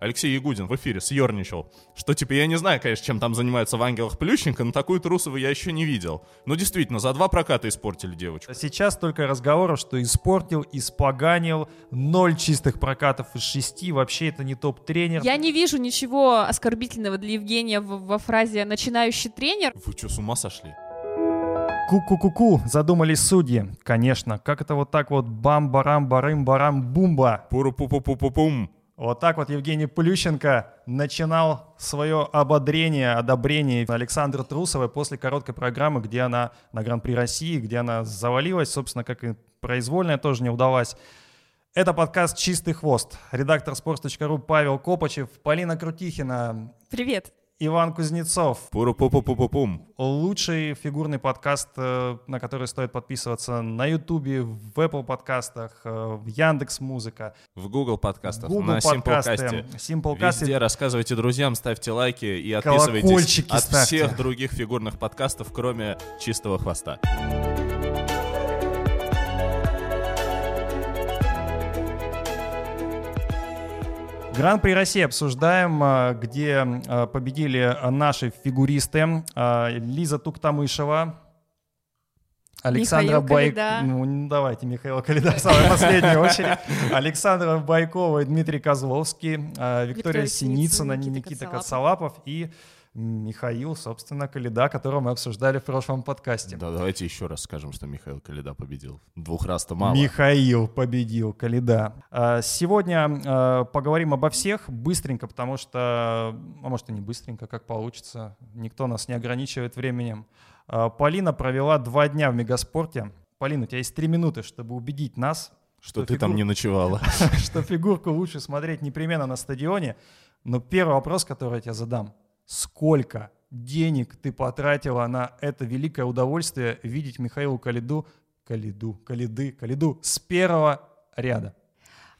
Алексей Ягудин в эфире съерничал, что типа я не знаю, конечно, чем там занимается в «Ангелах Плющенко», но такую Трусову я еще не видел. Ну действительно, за два проката испортили девочку. Сейчас только разговоров, что испортил, испоганил, ноль чистых прокатов из шести, вообще это не топ-тренер. Я не вижу ничего оскорбительного для Евгения в- во фразе «начинающий тренер». Вы что, с ума сошли? Ку-ку-ку-ку, задумались судьи. Конечно, как это вот так вот бам-барам-барым-барам-бумба. Пуру-пу-пу-пу-пум. Вот так вот Евгений Плющенко начинал свое ободрение, одобрение Александры Трусовой после короткой программы, где она на Гран-при России, где она завалилась, собственно, как и произвольная тоже не удалась. Это подкаст «Чистый хвост». Редактор sports.ru Павел Копачев, Полина Крутихина, Привет. Иван Кузнецов. Пуру-пу-пу-пу-пум. Лучший фигурный подкаст, э, на который стоит подписываться на Ютубе, в Apple подкастах, э, в Яндекс Музыка, В Google подкастах, Google на Симплкасте. Simplecast Везде рассказывайте друзьям, ставьте лайки и отписывайтесь от ставьте. всех других фигурных подкастов, кроме «Чистого хвоста». Гран-при России обсуждаем, а, где а, победили наши фигуристы. А, Лиза Туктамышева, Александра Байк... Ну, не давайте, Михаил Калида в самой последней очередь. Александра Байкова Дмитрий Козловский, Виктория Виктория Синицына, Никита Никита. Кацалапов и Михаил, собственно, Калида, которого мы обсуждали в прошлом подкасте. Да, давайте еще раз скажем, что Михаил Калида победил. Двух раз-то мало. Михаил победил, Калида. А, Сегодня а, поговорим обо всех быстренько, потому что, а может и не быстренько, как получится. Никто нас не ограничивает временем. А, Полина провела два дня в Мегаспорте. Полина, у тебя есть три минуты, чтобы убедить нас, Что ты там фигур- не ночевала. что фигурку лучше смотреть непременно на стадионе. Но первый вопрос, который я тебе задам. Сколько денег ты потратила на это великое удовольствие видеть Михаилу Калиду, Калиду, Калиды, Калиду с первого ряда?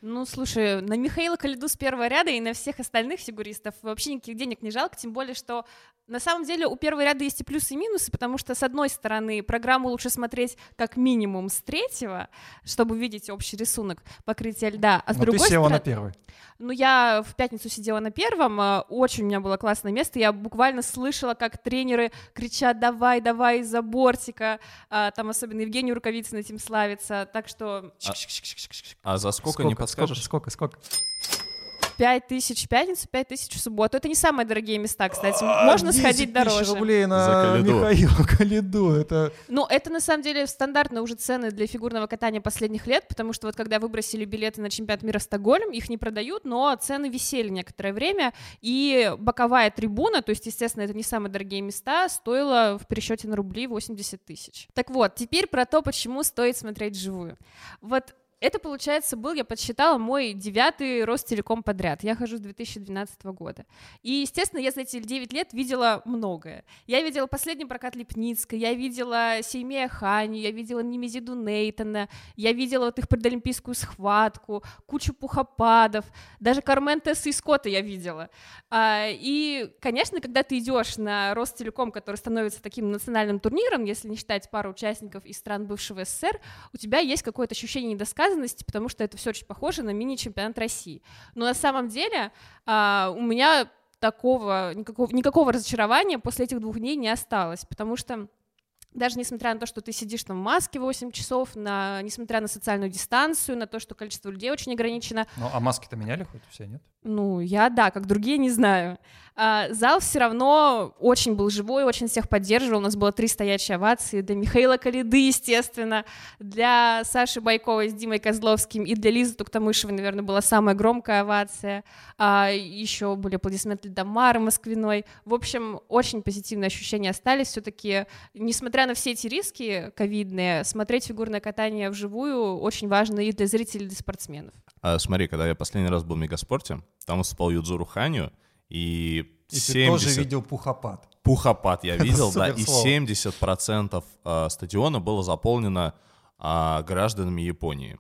Ну, слушай, на Михаила Калиду с первого ряда и на всех остальных фигуристов вообще никаких денег не жалко, тем более, что на самом деле у первого ряда есть и плюсы, и минусы, потому что, с одной стороны, программу лучше смотреть как минимум с третьего, чтобы увидеть общий рисунок покрытия льда, а с Но другой ты села стороны... на первый. Ну, я в пятницу сидела на первом, а, очень у меня было классное место, я буквально слышала, как тренеры кричат «давай, давай из-за бортика», А, там особенно Евгений Рукавицын этим славится, так что А за сколько, не подскажешь? Сколько, сколько? 5 тысяч в пятницу, 5 тысяч в субботу. Это не самые дорогие места, кстати. Можно 10 сходить А, тысяч дороже. рублей За на Калиду. Михаила Калиду. Это Ну, это на самом деле стандартные уже цены для фигурного катания последних лет, потому что вот когда выбросили билеты на чемпионат мира в Стокгольм, их не продают, но цены висели некоторое время, и боковая трибуна, то есть, естественно, это не самые дорогие места, стоила в пересчете на рубли 80 тысяч. Так вот, теперь про то, почему стоит смотреть вживую. Вот это, получается, был, я подсчитала, мой девятый Ростелеком подряд. Я хожу с 2012 года. И, естественно, я за эти 9 лет видела многое. Я видела последний прокат Лепницка, я видела Сеймея Хани, я видела Немезиду Нейтона, я видела вот их предолимпийскую схватку, кучу пухопадов, даже Кармен Тесса и Скотта я видела. А, и, конечно, когда ты идешь на Ростелеком, который становится таким национальным турниром, если не считать пару участников из стран бывшего СССР, у тебя есть какое-то ощущение недосказанности, потому что это все очень похоже на мини-чемпионат России. Но на самом деле а, у меня такого, никакого, никакого разочарования после этих двух дней не осталось, потому что даже несмотря на то, что ты сидишь там в маске 8 часов, на, несмотря на социальную дистанцию, на то, что количество людей очень ограничено, Ну, а маски-то меняли хоть все, нет? Ну, я, да, как другие, не знаю. А, зал все равно очень был живой, очень всех поддерживал. У нас было три стоячие овации для Михаила Калиды, естественно, для Саши Байковой с Димой Козловским и для Лизы Туктамышевой, наверное, была самая громкая овация. А, еще были аплодисменты для Дамары Москвиной. В общем, очень позитивные ощущения остались. Все-таки, несмотря на все эти риски ковидные, смотреть фигурное катание вживую очень важно и для зрителей, и для спортсменов. А, смотри, когда я последний раз был в Мегаспорте, там выступал Юдзуру Ханю, и И ты 70... тоже видел пухопад. Пухопад я видел, да, и суперслово. 70% а, стадиона было заполнено а, гражданами Японии.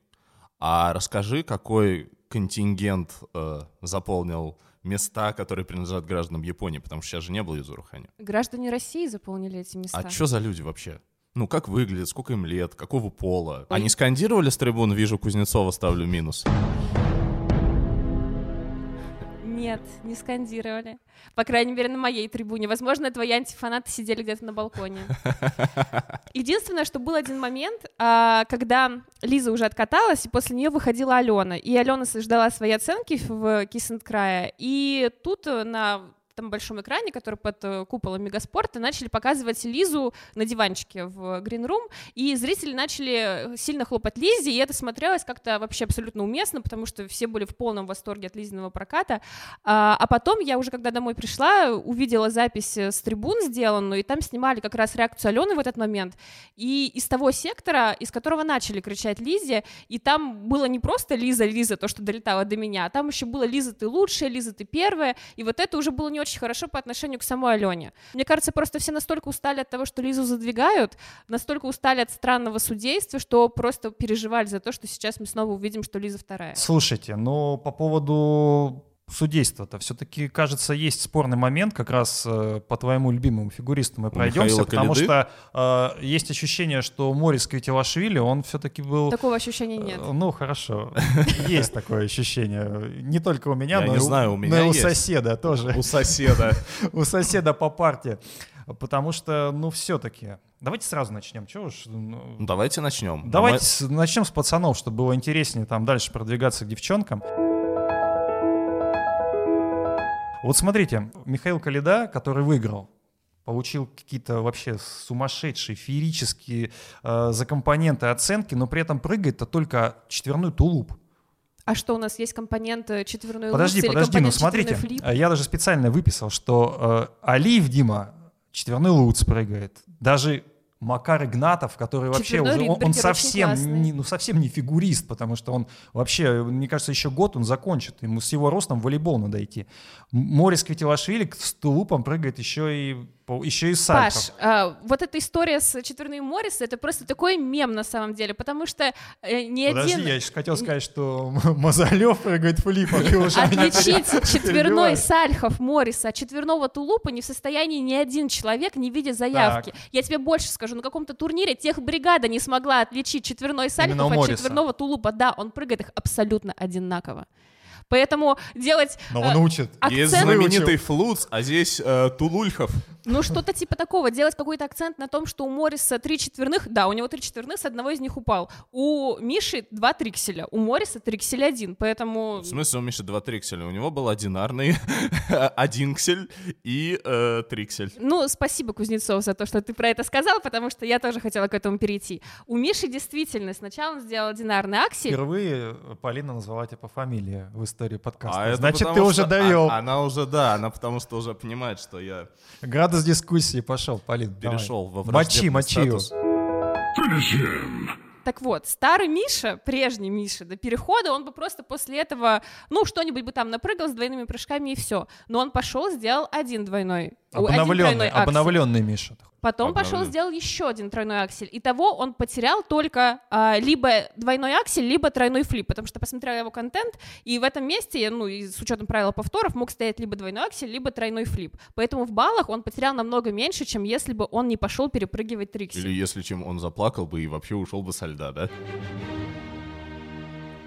А расскажи, какой контингент э, заполнил места, которые принадлежат гражданам Японии, потому что сейчас же не было Юзуру Ханю. Граждане России заполнили эти места. А что за люди вообще? Ну, как выглядят, сколько им лет, какого пола? Они скандировали с трибун «Вижу Кузнецова, ставлю минус». Нет, не скандировали. По крайней мере, на моей трибуне. Возможно, твои антифанаты сидели где-то на балконе. Единственное, что был один момент, а, когда Лиза уже откаталась, и после нее выходила Алена. И Алена ждала свои оценки в Киссент-крае. И тут на этом большом экране, который под э, куполом Мегаспорта, начали показывать Лизу на диванчике в Room, и зрители начали сильно хлопать Лизе, и это смотрелось как-то вообще абсолютно уместно, потому что все были в полном восторге от Лизиного проката. А, а потом я уже, когда домой пришла, увидела запись э, с трибун сделанную, и там снимали как раз реакцию Алены в этот момент, и из того сектора, из которого начали кричать Лизе, и там было не просто Лиза, Лиза, то, что долетало до меня, а там еще было Лиза, ты лучшая, Лиза, ты первая, и вот это уже было не очень очень хорошо по отношению к самой Алене. Мне кажется, просто все настолько устали от того, что Лизу задвигают, настолько устали от странного судейства, что просто переживали за то, что сейчас мы снова увидим, что Лиза вторая. Слушайте, но по поводу судейства-то все-таки, кажется, есть спорный момент, как раз э, по твоему любимому фигуристу мы пройдемся, потому что э, есть ощущение, что Морис Квитилашвили, он все-таки был... Такого ощущения э, нет. ну, хорошо. Есть такое ощущение. Не только у меня, но, знаю, у, соседа тоже. У соседа. У соседа по парте. Потому что, ну, все-таки... Давайте сразу начнем. Чего уж... Ну, давайте начнем. Давайте начнем с пацанов, чтобы было интереснее там дальше продвигаться к девчонкам. Вот смотрите, Михаил Калида, который выиграл, получил какие-то вообще сумасшедшие, феерические э, за компоненты оценки, но при этом прыгает-то только четверной тулуп. А что у нас есть компоненты четверной Подожди, луц подожди, ну смотрите, флип? я даже специально выписал, что э, Алиев Дима четверной луц прыгает. Даже Макар Игнатов, который вообще уже, он, он совсем не, ну, совсем не фигурист, потому что он вообще, мне кажется, еще год он закончит, ему с его ростом в волейбол надо идти. Морис Квитилашвили с тулупом прыгает еще и еще и Сальхов. Паш, а, вот эта история с четверным Морриса, это просто такой мем на самом деле, потому что э, ни Подожди, один... я еще хотел сказать, что Мазалев прыгает флипом. Отличить четверной Сальхов Морриса от четверного Тулупа не в состоянии ни один человек, не видя заявки. Так. Я тебе больше скажу, на каком-то турнире тех бригада не смогла отличить четверной Сальхов от четверного Тулупа. Да, он прыгает их абсолютно одинаково. Поэтому делать Но он э, учит. Акцент... Есть знаменитый флуц, а здесь э, Тулульхов. Ну, что-то типа такого. Делать какой-то акцент на том, что у Морриса три четверных, да, у него три четверных, с одного из них упал. У Миши два трикселя, у Морриса триксель один, поэтому... В смысле у Миши два трикселя? У него был одинарный, один ксель и э, триксель. Ну, спасибо, Кузнецов, за то, что ты про это сказал, потому что я тоже хотела к этому перейти. У Миши действительно сначала он сделал одинарный аксель. Впервые Полина назвала тебя по фамилии в истории истории подкаста. А Значит, ты уже довел. А, она уже, да, она потому что уже понимает, что я... Градус дискуссии пошел, Полин. Перешел давай. во Мочи, мочи его. Так вот, старый Миша, прежний Миша, до перехода, он бы просто после этого, ну, что-нибудь бы там напрыгал с двойными прыжками и все. Но он пошел, сделал один двойной, обновленный, один обновленный Миша. Потом пошел, сделал еще один тройной аксель. И того он потерял только а, либо двойной аксель, либо тройной флип, потому что посмотрела его контент, и в этом месте, ну, и с учетом правил повторов, мог стоять либо двойной аксель, либо тройной флип. Поэтому в баллах он потерял намного меньше, чем если бы он не пошел перепрыгивать трикси. Или если чем он заплакал бы и вообще ушел бы со льда, да?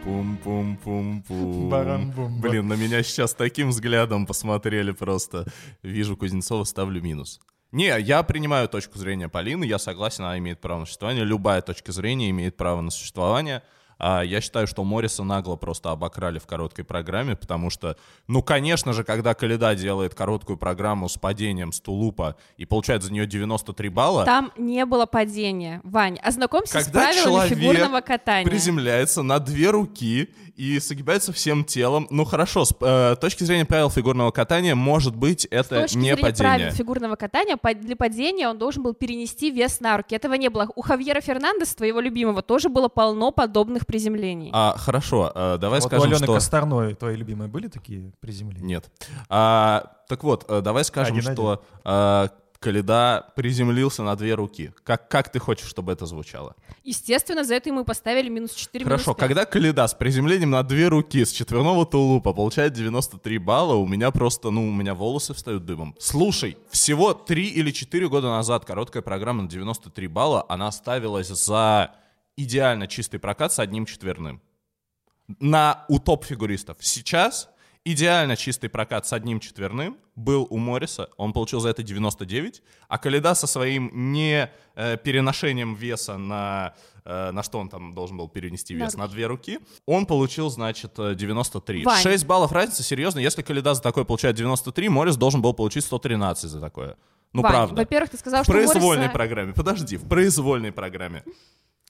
Пум-пум-пум-пум. Блин, на меня сейчас таким взглядом посмотрели просто. Вижу Кузнецова, ставлю минус. Не, я принимаю точку зрения Полины, я согласен, она имеет право на существование. Любая точка зрения имеет право на существование. А я считаю, что Морриса нагло просто обокрали в короткой программе, потому что, ну, конечно же, когда Каледа делает короткую программу с падением с тулупа и получает за нее 93 балла... Там не было падения, Вань. Ознакомься когда с правилами фигурного катания. приземляется на две руки и согибается всем телом. Ну, хорошо, с э, точки зрения правил фигурного катания, может быть, это с точки не зрения падение. правил фигурного катания, для падения он должен был перенести вес на руки. Этого не было. У Хавьера Фернандеса, твоего любимого, тоже было полно подобных приземлений. А, хорошо, э, давай а скажем, вот у что... Косторной, твои любимые, были такие приземления? Нет. А, так вот, э, давай скажем, один что э, Каледа приземлился на две руки. Как, как ты хочешь, чтобы это звучало? Естественно, за это ему поставили минус 4, Хорошо, минус 5. когда Каледа с приземлением на две руки с четверного тулупа получает 93 балла, у меня просто, ну, у меня волосы встают дымом. Слушай, всего 3 или 4 года назад короткая программа на 93 балла, она ставилась за идеально чистый прокат с одним четверным. На у топ-фигуристов. Сейчас Идеально чистый прокат с одним четверным был у Морриса, он получил за это 99, а Каледа со своим не э, переношением веса на, э, на что он там должен был перенести вес, На на две руки, он получил, значит, э, 93. Вань. 6 баллов разницы, серьезно, если Каледа за такое получает 93, Моррис должен был получить 113 за такое. Ну, Вань, правда. Во-первых, ты сказал, В что у произвольной Морриса- программе. Подожди, в произвольной программе.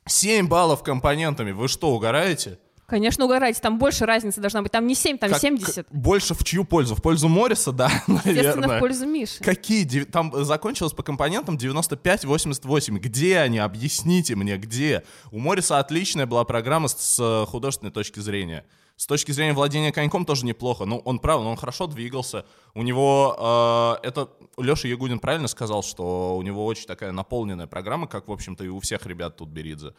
7 баллов компонентами. Вы что, угораете? Конечно, угорайте, там больше разницы должна быть. Там не 7, там Как- 70. к- больше в чью пользу? В пользу Морриса, да, Естественно, наверное. в пользу Миши. Какие? Там закончилось по компонентам 95-88. Где они? Объясните мне, где? У Морриса отличная была программа с- художественной точки зрения. С точки зрения владения коньком тоже неплохо. Ну, он прав, но он хорошо двигался. У него, э, это Леша Ягудин правильно сказал, что у него очень такая наполненная программа, как, в общем-то, и у всех ребят тут Беридзе.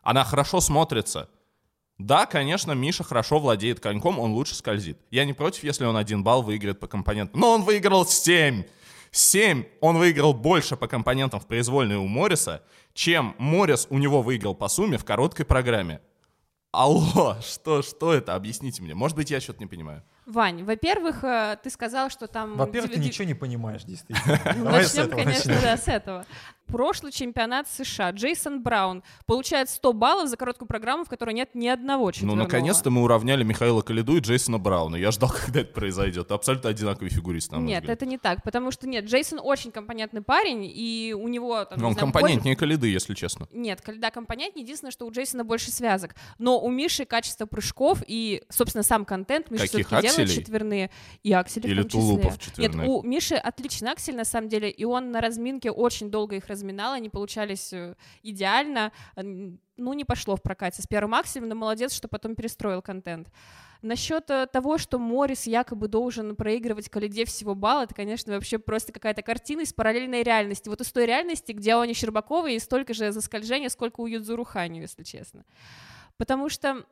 Она хорошо смотрится. Да, конечно, Миша хорошо владеет коньком, он лучше скользит. Я не против, если он один балл выиграет по компонентам. Но он выиграл 7. 7. Он выиграл больше по компонентам в произвольной у Морриса, чем Моррис у него выиграл по сумме в короткой программе. Алло, что, что это? Объясните мне. Может быть, я что-то не понимаю. Вань, во-первых, э, ты сказал, что там... Во-первых, ты дев- ничего не понимаешь, действительно. Начнем, конечно, да, с этого. Прошлый чемпионат США. Джейсон Браун получает 100 баллов за короткую программу, в которой нет ни одного Ну, четверного. наконец-то мы уравняли Михаила Калиду и Джейсона Брауна. Я ждал, когда это произойдет. Абсолютно одинаковые фигуристы, на мой Нет, взгляд. это не так, потому что нет, Джейсон очень компонентный парень, и у него там, Он знаю, компонентнее Калиды, если честно. больше- Нет, когда компонентнее, единственное, что у Джейсона больше связок. Но у Миши качество прыжков и, собственно, сам контент. Миша Каких, все-таки делает акселей? четверные. И аксели в Или том числе. тулупов четверных? Нет, у Миши отличный аксель, на самом деле, и он на разминке очень долго их разминал, они получались э, идеально. Н- Ну, не пошло в прокате с первым акселем, но молодец, что потом перестроил контент. Насчет э, того, что Моррис якобы должен проигрывать Калиде всего балл, это, конечно, вообще просто какая-то картина из параллельной реальности. Вот из той реальности, где у Ани Щербаковой и столько же заскольжения, сколько у Юдзуру Ханю, если честно. Потому что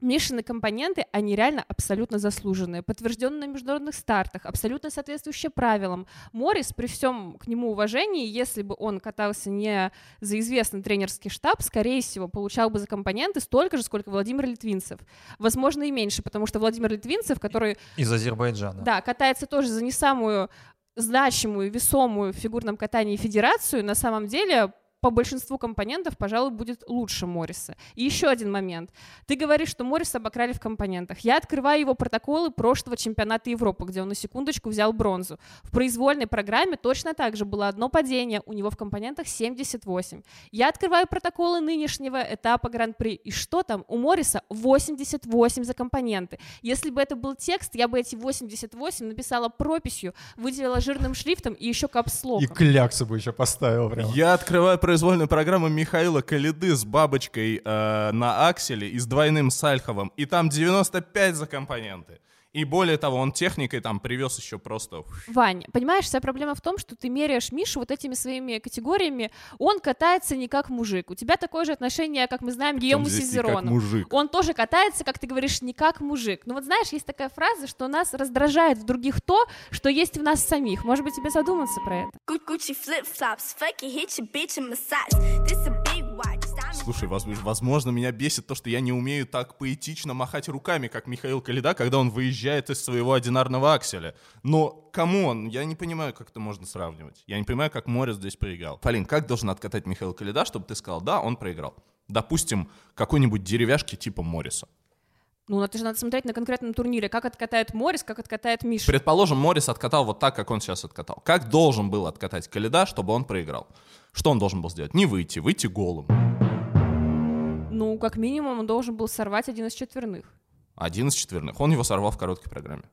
Мишины компоненты, они реально абсолютно заслуженные, подтверждены на международных стартах, абсолютно соответствующие правилам. Моррис, при всем к нему уважении, если бы он катался не за известный тренерский штаб, скорее всего, получал бы за компоненты столько же, сколько Владимир Литвинцев. Возможно, и меньше, потому что Владимир Литвинцев, который Из Азербайджана. да, катается тоже за не самую значимую, весомую в фигурном катании федерацию, на самом деле по большинству компонентов, пожалуй, будет лучше Морриса. И еще один момент. Ты говоришь, что Морриса обокрали в компонентах. Я открываю его протоколы прошлого чемпионата Европы, где он на секундочку взял бронзу. В произвольной программе точно так же было одно падение, у него в компонентах 78. Я открываю протоколы нынешнего этапа Гран-при, и что там? У Морриса 88 за компоненты. Если бы это был текст, я бы эти 88 написала прописью, выделила жирным шрифтом и еще И капслоком. кляксу бы еще поставил прям. Я открываю произвольную программу Михаила Калиды с бабочкой э, на акселе и с двойным сальховым, и там 95 за компоненты. И более того, он техникой там привез еще просто... Вань, понимаешь, вся проблема в том, что ты меряешь Мишу вот этими своими категориями. Он катается не как мужик. У тебя такое же отношение, как мы знаем, как Сизерону. Он тоже катается, как ты говоришь, не как мужик. Ну вот знаешь, есть такая фраза, что нас раздражает в других то, что есть в нас самих. Может быть, тебе задуматься про это? Gu- Gucci flip flops, fuck it, hit your bitch in my socks. This a Слушай, воз- возможно, меня бесит то, что я не умею так поэтично махать руками, как Михаил Коляда, когда он выезжает из своего одинарного акселя. Но, come on, я не понимаю, как это можно сравнивать. Я не понимаю, как Морис здесь проиграл. Полин, как должен откатать Михаил Коляда, чтобы ты сказал, да, он проиграл? Допустим, какой-нибудь деревяшки типа Мориса. Ну, это же надо смотреть на конкретном турнире, как откатает Морис, как откатает Миша. Предположим, Морис откатал вот так, как он сейчас откатал. Как должен был откатать Калида, чтобы он проиграл? Что он должен был сделать? Не выйти, выйти голым. Ну, как минимум, он должен был сорвать один из четверных. Один из четверных. Он его сорвал в короткой программе.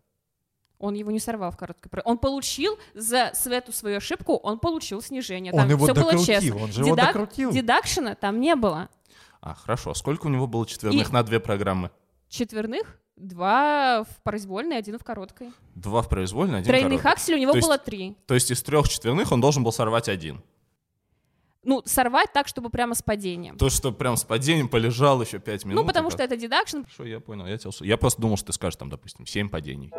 Он его не сорвал в короткой про- Он получил за эту свою ошибку, он получил снижение. Он Там его всё было докрутил, честно. он же его Дедак- докрутил. Дедакшена там не было. А, хорошо. Сколько у него было четверных И- на две программы? Четверных, два в произвольной, один в короткой. Два в произвольной, один Тройных короткий. акселей у него То есть- было три. То есть из трех четверных он должен был сорвать один. Ну, сорвать так, чтобы прямо с падением. То, что прям с падением полежал еще пять минут. ну, потому что это дедакшн. Хорошо, я понял, я тебя. Я просто думал, что ты скажешь там, допустим, семь падений.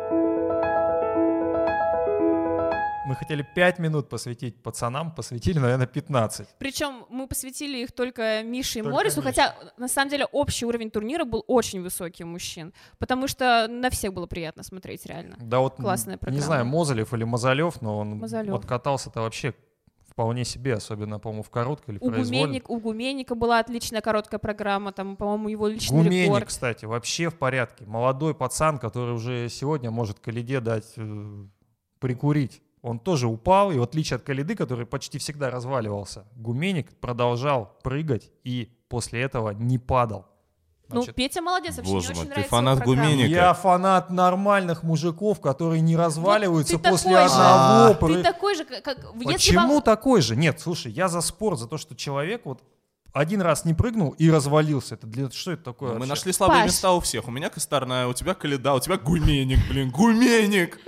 Мы хотели 5 минут посвятить пацанам, посвятили, наверное, 15. Причем мы посвятили их только Мише и Только Морису, Мише. хотя на самом деле общий уровень турнира был очень высокий у мужчин, потому что на всех было приятно смотреть реально. Да вот, Классная не программа. знаю, Мозолев или Мозолев, но он Мозолев. вот катался-то вообще вполне себе, особенно, по-моему, в короткой или У. Гуменник, у Гуменника была отличная короткая программа, там, по-моему, его личный Гуменник, рекорд. кстати, вообще в порядке. Молодой пацан, который уже сегодня может Калиде дать э, прикурить. Он тоже упал, и в отличие от Калиды, который почти всегда разваливался, Гуменник продолжал прыгать и после этого не падал. Ну, Значит, Петя молодец, вообще Боже мне мой, очень ты нравится фанат. Гуменника. я фанат нормальных мужиков, которые не разваливаются ты после такой же. одного Ты такой же, как... Почему вам- такой же? Нет, слушай, я за спор, за то, что человек вот один раз не прыгнул и развалился. Это для что это такое? Ну, Мы вообще? нашли слабые Паш. места у всех. У меня Косторная, у тебя Каледа, у тебя Гуменник, блин, Гуменник.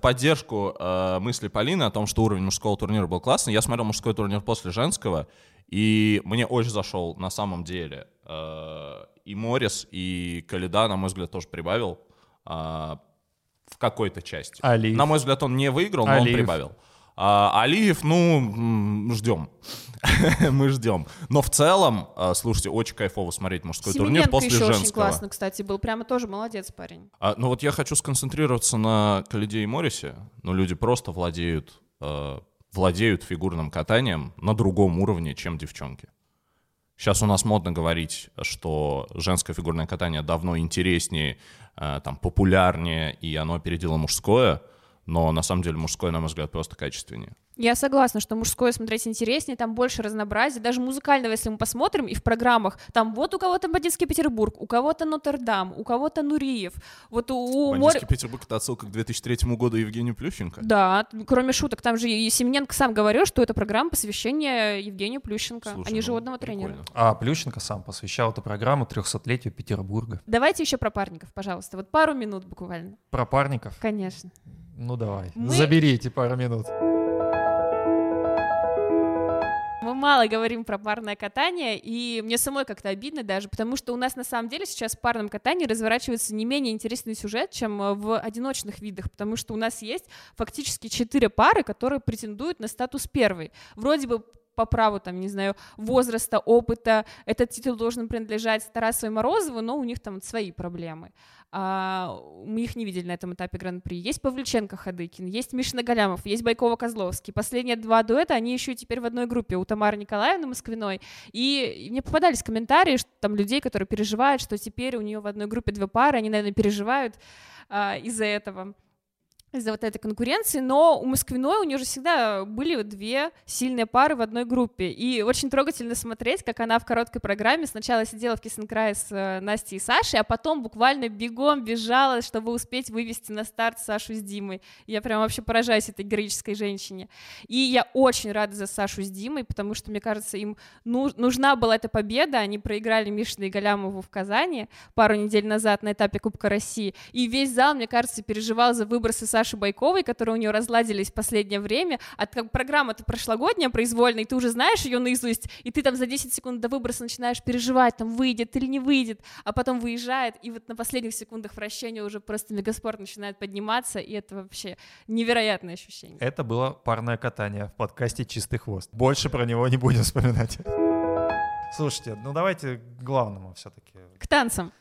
Поддержку э, мысли Полины о том, что уровень мужского турнира был классный. Я смотрел мужской турнир после женского, и мне очень зашел на самом деле. Э, и Морис, и Каледа, на мой взгляд, тоже прибавил э, в какой-то части. Алиев. На мой взгляд, он не выиграл, но он Алиев. прибавил. А, Алиев, ну, ждем. Мы ждем. Но в целом, а, слушайте, очень кайфово смотреть мужской турнир после еще очень женского. классно, кстати, был. Прямо тоже молодец парень. А, ну вот я хочу сконцентрироваться на Калиде и Морисе. Ну, люди просто владеют, э, владеют фигурным катанием на другом уровне, чем девчонки. Сейчас у нас модно говорить, что женское фигурное катание давно интереснее, э, там, популярнее, и оно опередило мужское. Но на самом деле мужское, на мой взгляд, просто качественнее. Я согласна, что мужское смотреть интереснее, там больше разнообразия, даже музыкального, если мы посмотрим, и в программах, там вот у кого-то Бандитский Петербург, у кого-то Нотр-Дам, у кого-то Нуриев, вот у, у Мор- Бандитский Петербург — это отсылка к 2003 году Евгению Плющенко. Да, кроме шуток, там же и Семененко сам говорил, что это программа посвящения Евгению Плющенко, Слушай, а не ну, животного тренера. прикольно. А Плющенко сам посвящал эту программу 300-летию Петербурга. Давайте еще про парников, пожалуйста, вот пару минут буквально. Про парников? Конечно. Ну давай, Мы- забери эти пару минут. Мы мало говорим про парное катание, и мне самой как-то обидно даже, потому что у нас на самом деле сейчас в парном катании разворачивается не менее интересный сюжет, чем э, в одиночных видах, потому что у нас есть фактически четыре пары, которые претендуют на статус первой. Вроде бы по праву, там, не знаю, возраста, опыта, этот титул должен принадлежать Тарасовой и Морозову, но у них там свои проблемы. А, мы их не видели на этом этапе Гран-при. Есть Павлюченко Хадыкин, есть Мишина Галямов, есть Байкова Козловский. Последние два дуэта, они еще теперь в одной группе у Тамары Николаевны Москвиной. И мне попадались комментарии что, там людей, которые переживают, что теперь у нее в одной группе две пары, они, наверное, переживают а, из-за этого из-за вот этой конкуренции, но у Москвиной у нее же всегда были две сильные пары в одной группе, и очень трогательно смотреть, как она в короткой программе сначала сидела в Киссенкрае с э, Настей и Сашей, а потом буквально бегом бежала, чтобы успеть вывести на старт Сашу с Димой. Я прям вообще поражаюсь этой героической женщине. И я очень рада за Сашу с Димой, потому что, мне кажется, им ну- нужна была эта победа, они проиграли Мишиной и Галямову в Казани пару недель назад на этапе Кубка России, и весь зал, мне кажется, переживал за выбросы Саши Байковой, которые у нее разладились в последнее время, а как программа-то прошлогодняя, произвольная, и ты уже знаешь ее наизусть, и ты там за 10 секунд до выброса начинаешь переживать, там выйдет или не выйдет, а потом выезжает, и вот на последних секундах вращения уже просто мегаспорт начинает подниматься, и это вообще невероятное ощущение. Это было парное катание в подкасте «Чистый хвост». Больше про него не будем вспоминать. Слушайте, ну давайте к главному все-таки. К танцам.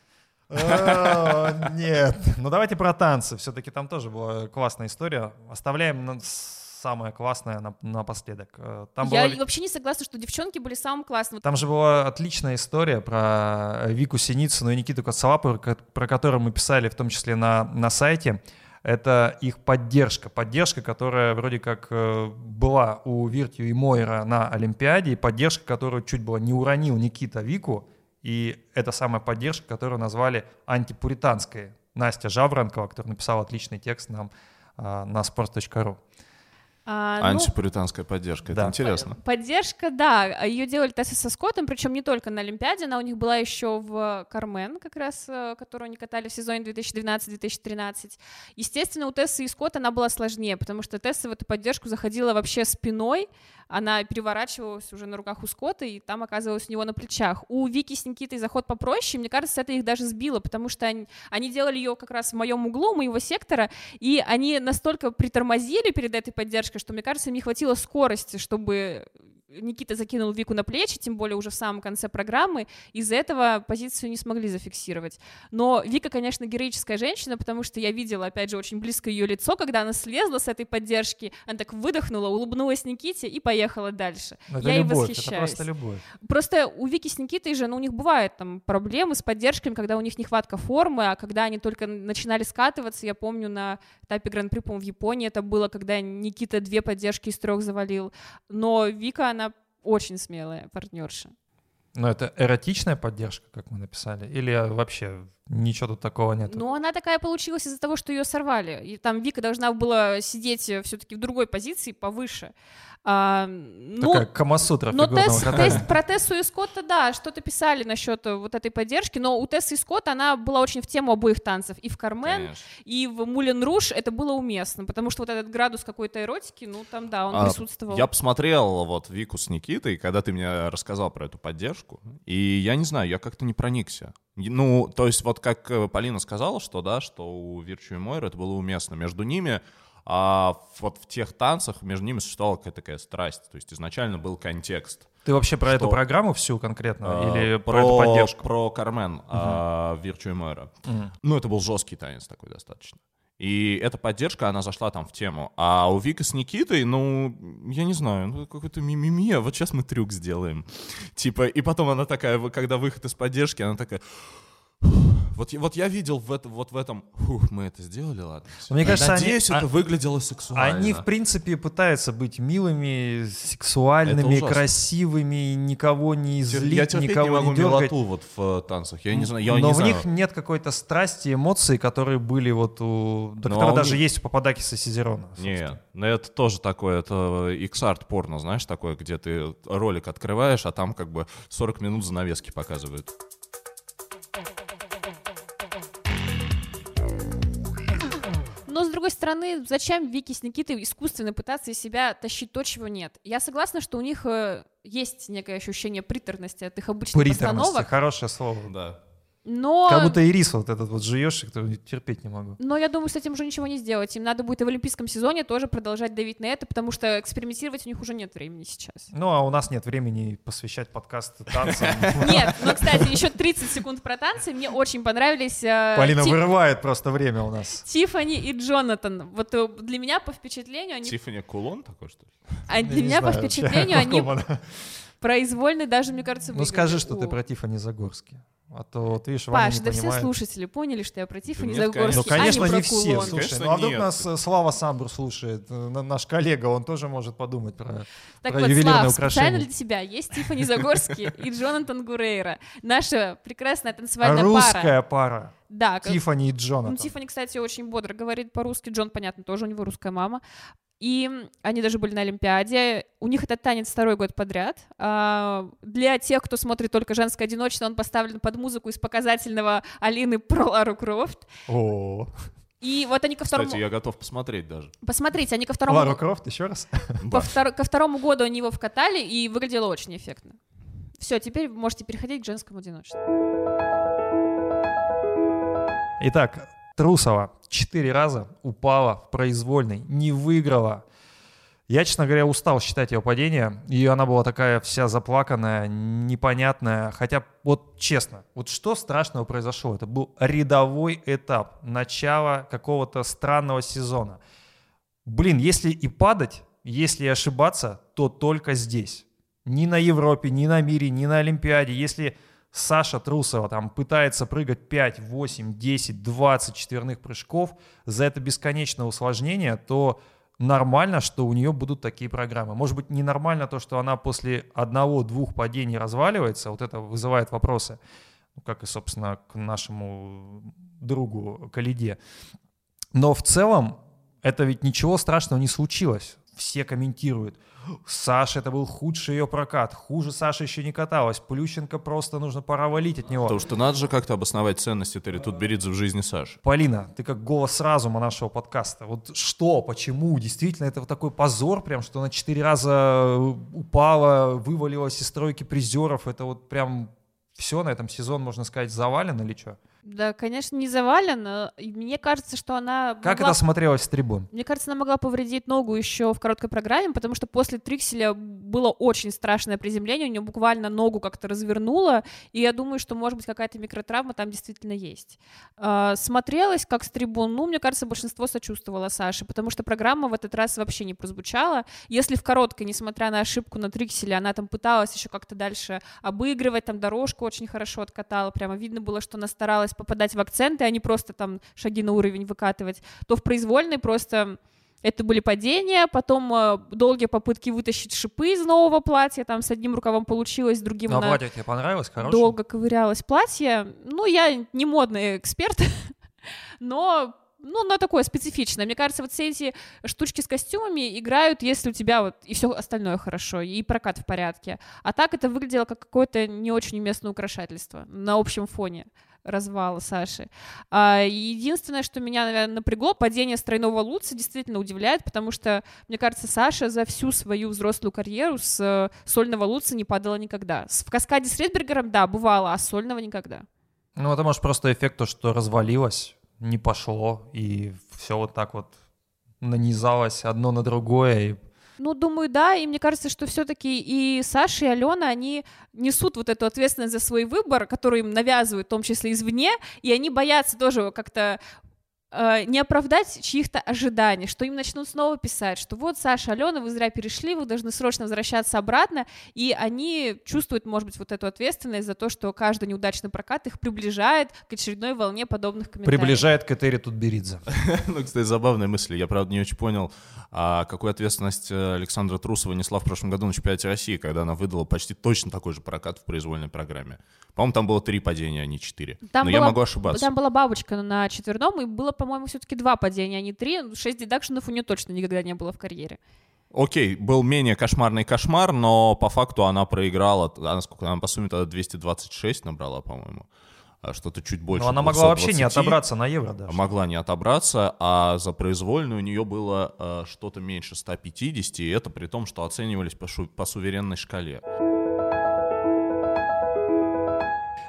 Э, Нет. Ну давайте про танцы. Все-таки там тоже была классная история. Оставляем самое классное на- напоследок. Э, Там Я была- вообще не согласна, что девчонки были самым классным. Там же была отличная история про Вику Синицыну и Никиту Коцелапова, ко- про которую мы писали в том числе на, на сайте. Это их поддержка. Поддержка, которая вроде как э, была у Виртью и Мойра на Олимпиаде, и поддержка, которую чуть было не уронил Никита Вику. И это самая поддержка, которую назвали антипуританской. Настя Жаворонкова, которая написала отличный текст нам э, на sports.ru. А, ну, Антипуританская поддержка, это Да. интересно. Поддержка, да, ее делали Тесса со Скоттом, причем не только на Олимпиаде, она у них была еще в Кармен, как раз, э, которую они катали в сезоне 2012-2013. Естественно, у Тессы и Скотта она была сложнее, потому что Тесса в эту поддержку заходила вообще спиной, она переворачивалась уже на руках у Скотта, и там оказывалась у него на плечах. У Вики с Никитой заход попроще, мне кажется, это их даже сбило, потому что они, они делали ее как раз в моем углу, моего сектора, и они настолько притормозили перед этой поддержкой, поддержкой, что, мне кажется, им не хватило скорости, чтобы Никита закинул Вику на плечи, тем более уже в самом конце программы, из-за этого позицию не смогли зафиксировать. Но Вика, конечно, героическая женщина, потому что я видела, опять же, очень близко ее лицо, когда она слезла с этой поддержки, она так выдохнула, улыбнулась Никите и поехала дальше. Ну, Это я ей любовь, восхищаюсь. это просто любовь. Просто у Вики с Никитой же, ну, у них бывают там проблемы с поддержками, когда у них нехватка формы, а когда они только начинали скатываться, я помню на этапе Гран-при, по в Японии это было, когда Никита две поддержки из трех завалил. Но Вика, она очень смелая партнерша. Но это эротичная поддержка, как мы написали, или вообще ничего тут такого нет? Но она такая получилась из-за того, что ее сорвали. И там Вика должна была сидеть все-таки в другой позиции, повыше. А, ну, Такая камасутра но тест, тест- про Тессу и Скотта, да, что-то писали насчет э, вот этой поддержки, но у Тессы и Скотта она была очень в тему обоих танцев. И в Кармен, Конечно. и в Мулен Руш это было уместно, потому что вот этот градус какой-то эротики, ну там, да, он А, присутствовал. Я посмотрел вот Вику с Никитой, когда ты мне рассказал про эту поддержку, и я не знаю, я как-то не проникся. Ну, то есть вот как э, Полина сказала, что да, что у Вирчу и Мойры это было уместно. Между ними, а, вот в тех танцах между ними существовала какая-то такая страсть. То есть изначально был контекст. Ты вообще про эту Что? программу всю конкретно А, или про, эту поддержку? Про Кармен, а, Вирчу и Мойра. Ну, это был жесткий танец такой достаточно. И эта поддержка, она зашла там в тему. А у Вика с Никитой, ну, я не знаю, ну, какой-то мимимия, вот сейчас мы трюк сделаем. Типа, и потом она такая, когда выход из поддержки, она такая... Вот, я- вот я видел в этом, вот в этом, фух, мы это сделали, ладно. Мне кажется, они- Надеюсь, это а- выглядело сексуально. Они, в принципе, пытаются быть милыми, сексуальными, Это красивыми, никого не я злить, терпеть никого не могу не дергать. милоту вот в танцах. Я не знаю, я Но не в знаю. них нет какой-то страсти, эмоций, которые были вот у... Да, которые даже них- есть у Пападакиса Сизерона. Не, ну это тоже такое, это X-арт порно, знаешь, такое, где ты ролик открываешь, а там как бы 40 минут занавески показывают. Другой стороны, зачем Вики с Никитой искусственно пытаться из себя тащить то, чего нет? Я согласна, что у них э, есть некое ощущение приторности от их обычных Приторности, постановок, хорошее слово. Да. Но... Как будто ирис вот этот вот жуешь, и кто терпеть не могу. Но я думаю, с этим уже ничего не сделать. Им надо будет и в олимпийском сезоне тоже продолжать давить на это, потому что экспериментировать у них уже нет времени сейчас. Ну, а у нас нет времени посвящать подкаст танцам. Нет, но, кстати, еще 30 секунд про танцы. Мне очень понравились э, Полина вырывает просто время у нас. Тиффани и Джонатан. Вот э, для меня по впечатлению они... Тиффани Кулон такой, что ли? а для меня по впечатлению они произвольны даже, мне кажется, Ну скажи, что ты про Тиффани Загорски. А то, вот видишь, Ваня Паш, не да все понимает. слушатели поняли, что я про Тиффани нет, Загорский, Ну, конечно. а не не про все. кулон. Слушай, Конечно, ну а вдруг нет. нас Слава Самбур слушает, э, на- наш коллега, он тоже может подумать про... Так про вот, ювелирное Слав, специально украшение. для тебя есть Тиффани Загорский и Джонатан Гурейра. Наша прекрасная танцевальная пара. Русская пара. Да, как- Тиффани и Ну, Джонатан. Тиффани, кстати, очень бодро говорит по-русски. Джон, понятно, тоже у него русская мама. И они даже были на Олимпиаде. У них этот танец второй год подряд. А, Для тех, кто смотрит только «Женское одиночество», он поставлен под музыку из показательного Алины про Лару Крофт. О, И вот они ко второму... Кстати, я готов посмотреть даже. Посмотрите, они ко второму... Лару Крофт, еще раз. По втор- Ко второму году они его вкатали, и выглядело очень эффектно. Все, теперь вы можете переходить к женскому одиночеству. Итак, Трусова четыре раза упала в произвольной, не выиграла. Я, честно говоря, устал считать ее падение, и она была такая вся заплаканная, непонятная. Хотя, вот честно, вот что страшного произошло? Это был рядовой этап, начало какого-то странного сезона. Блин, если и падать, если и ошибаться, то только здесь. Ни на Европе, ни на мире, ни на Олимпиаде. Если Саша Трусова там пытается прыгать 5, 8, 10, 20 четверных прыжков за это бесконечное усложнение, то нормально, что у нее будут такие программы. Может быть, ненормально то, что она после одного-двух падений разваливается, вот это вызывает вопросы, ну, как и, собственно, к нашему другу Калиде. Но в целом это ведь ничего страшного не случилось. Все комментируют. Саша, это был худший ее прокат. Хуже Саша еще не каталась. Плющенко просто нужно пора валить от него. Потому что надо же как-то обосновать ценности Тут Беридзе в жизни Саши. Полина, ты как голос разума нашего подкаста. Вот что, почему? Действительно, это вот такой позор, прям, что она четыре раза упала, вывалилась из стройки призеров. Это вот прям все на этом сезон, можно сказать, завален или что? Да, конечно, не завален. И мне кажется, что она... Как могла- это смотрелось с трибун? Мне кажется, она могла повредить ногу еще в короткой программе, потому что после Трикселя было очень страшное приземление, у нее буквально ногу как-то развернуло, и я думаю, что, может быть, какая-то микротравма там действительно есть. А, Смотрелась как с трибун, ну, мне кажется, большинство сочувствовало Саше, потому что программа в этот раз вообще не прозвучала. Если в короткой, несмотря на ошибку на Трикселе, она там пыталась еще как-то дальше обыгрывать, там дорожку очень хорошо откатала, прямо видно было, что она старалась попадать в акценты, а не просто там шаги на уровень выкатывать, то в произвольной просто это были падения, потом э, долгие попытки вытащить шипы из нового платья, там с одним рукавом получилось, с другим Ну, а платье тебе понравилось? Хорошее? долго ковырялось платье. Ну, я не модный эксперт, но ну, оно такое специфичное. Мне кажется, вот все эти штучки с костюмами играют, если у тебя вот и все остальное хорошо, и прокат в порядке. А так это выглядело как какое-то не очень уместное украшательство на общем фоне развала Саши. А, единственное, что меня, наверное, напрягло, падение с тройного луца действительно удивляет, потому что, мне кажется, Саша за всю свою взрослую карьеру с э, сольного луца не падала никогда. В каскаде с Редбергером, да, бывало, а сольного никогда. Ну, это может просто эффект то, что развалилось, не пошло, и все вот так вот нанизалось одно на другое. И... Ну, думаю, да, и мне кажется, что все-таки и Саша, и Алена, они несут вот эту ответственность за свой выбор, который им навязывают, в том числе извне, и они боятся тоже как-то э, не оправдать чьих-то ожиданий, что им начнут снова писать, что вот, Саша, Алена, вы зря перешли, вы должны срочно возвращаться обратно, и они чувствуют, может быть, вот эту ответственность за то, что каждый неудачный прокат их приближает к очередной волне подобных комментариев. Приближает к Этери Тутберидзе. Ну, кстати, забавная мысль. Я, правда, не очень понял, а какую ответственность э, Александра Трусова несла в прошлом году на чемпионате России, когда она выдала почти точно такой же прокат в произвольной программе. По-моему, там было три падения, а не четыре. Но я могу ошибаться. Там была бабочка на четверном, и было, по-моему, все-таки два падения, а не три. Шесть дедакшенов у нее точно никогда не было в карьере. Окей, был менее кошмарный кошмар, но по факту она проиграла. Она сколько? Она по сумме тогда 226 набрала, по-моему. А Что-то чуть больше. Но она могла вообще не 220. отобраться на евро даже. Могла не отобраться, а за произвольную у нее было э, что-то меньше 150, и это при том, что оценивались по, шу- по суверенной шкале.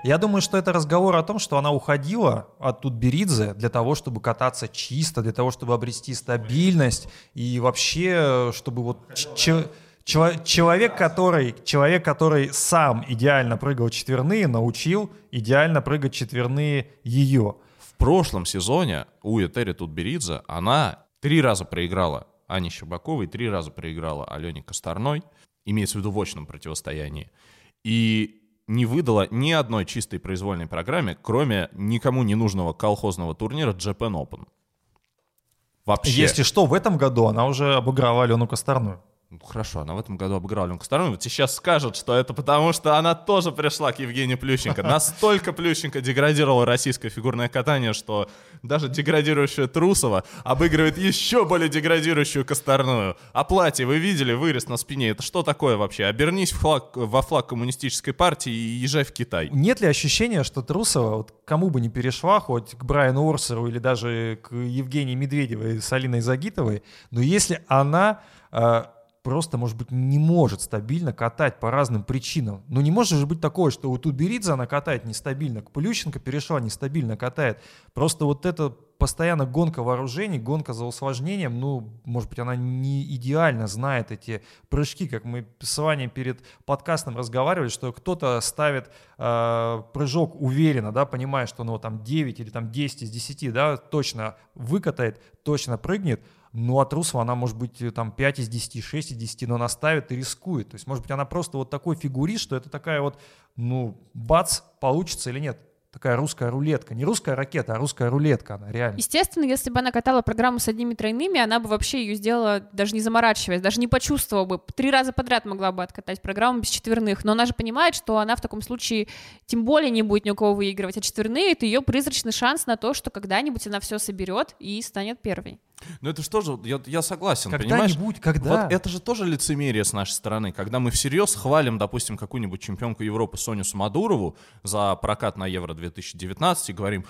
Я думаю, что это разговор о том, что она уходила от Тутберидзе для того, чтобы кататься чисто, для того, чтобы обрести стабильность и вообще, чтобы вот человек, который, человек, который сам идеально прыгал четверные, научил идеально прыгать четверные ее. В прошлом сезоне у Этери Тутберидзе она три раза проиграла Ане Щербаковой, три раза проиграла Алене Косторной, имеется в виду в очном противостоянии, и не выдала ни одной чистой произвольной программе, кроме никому не нужного колхозного турнира Japan Open. Вообще. Если что, в этом году она уже обыграла Алену Косторную. Ну, хорошо, она в этом году обыграла Алену Косторную. Вот сейчас скажут, что это потому, что она тоже пришла к Евгению Плющенко. Настолько Плющенко деградировала российское фигурное катание, что даже деградирующая Трусова обыгрывает еще более деградирующую Косторную. А платье, вы видели, вырез на спине. Это что такое вообще? Обернись в флаг- во флаг коммунистической партии и езжай в Китай. Нет ли ощущения, что Трусова, вот кому бы ни перешла, хоть к Брайану Орсеру или даже к Евгении Медведевой с Алиной Загитовой, но если она э, просто, может быть, не может стабильно катать по разным причинам. Ну не может же быть такое, что вот Тутберидзе она катает нестабильно, к Плющенко перешла нестабильно катает. Просто вот это постоянно гонка вооружений, гонка за усложнением, ну, может быть, она не идеально знает эти прыжки, как мы с Ваней перед подкастом разговаривали, что кто-то ставит э, прыжок уверенно, да, понимая, что ну там 9 или там 10 из 10, да, точно выкатает, точно прыгнет, ну, а Трусова, она может быть э, там 5 из 10, 6 из 10, но она ставит и рискует. То есть, может быть, она просто вот такой фигурист, что это такая вот, ну, бац, получится или нет. Такая русская рулетка. Не русская ракета, а русская рулетка она реально. Естественно, если бы она катала программу с одними тройными, она бы вообще ее сделала, даже не заморачиваясь, даже не почувствовала бы. Три раза подряд могла бы откатать программу без четверных. Но она же понимает, что она в таком случае тем более не будет ни у кого выигрывать. А четверные — это ее призрачный шанс на то, что когда-нибудь она все соберет и станет первой. Ну это что же, я, я согласен, понимаешь? Когда-нибудь, когда? Вот это же тоже лицемерие с нашей стороны, когда мы всерьез хвалим, допустим, какую-нибудь чемпионку Европы Соню Самодурову за прокат на Евро 2019 и говорим,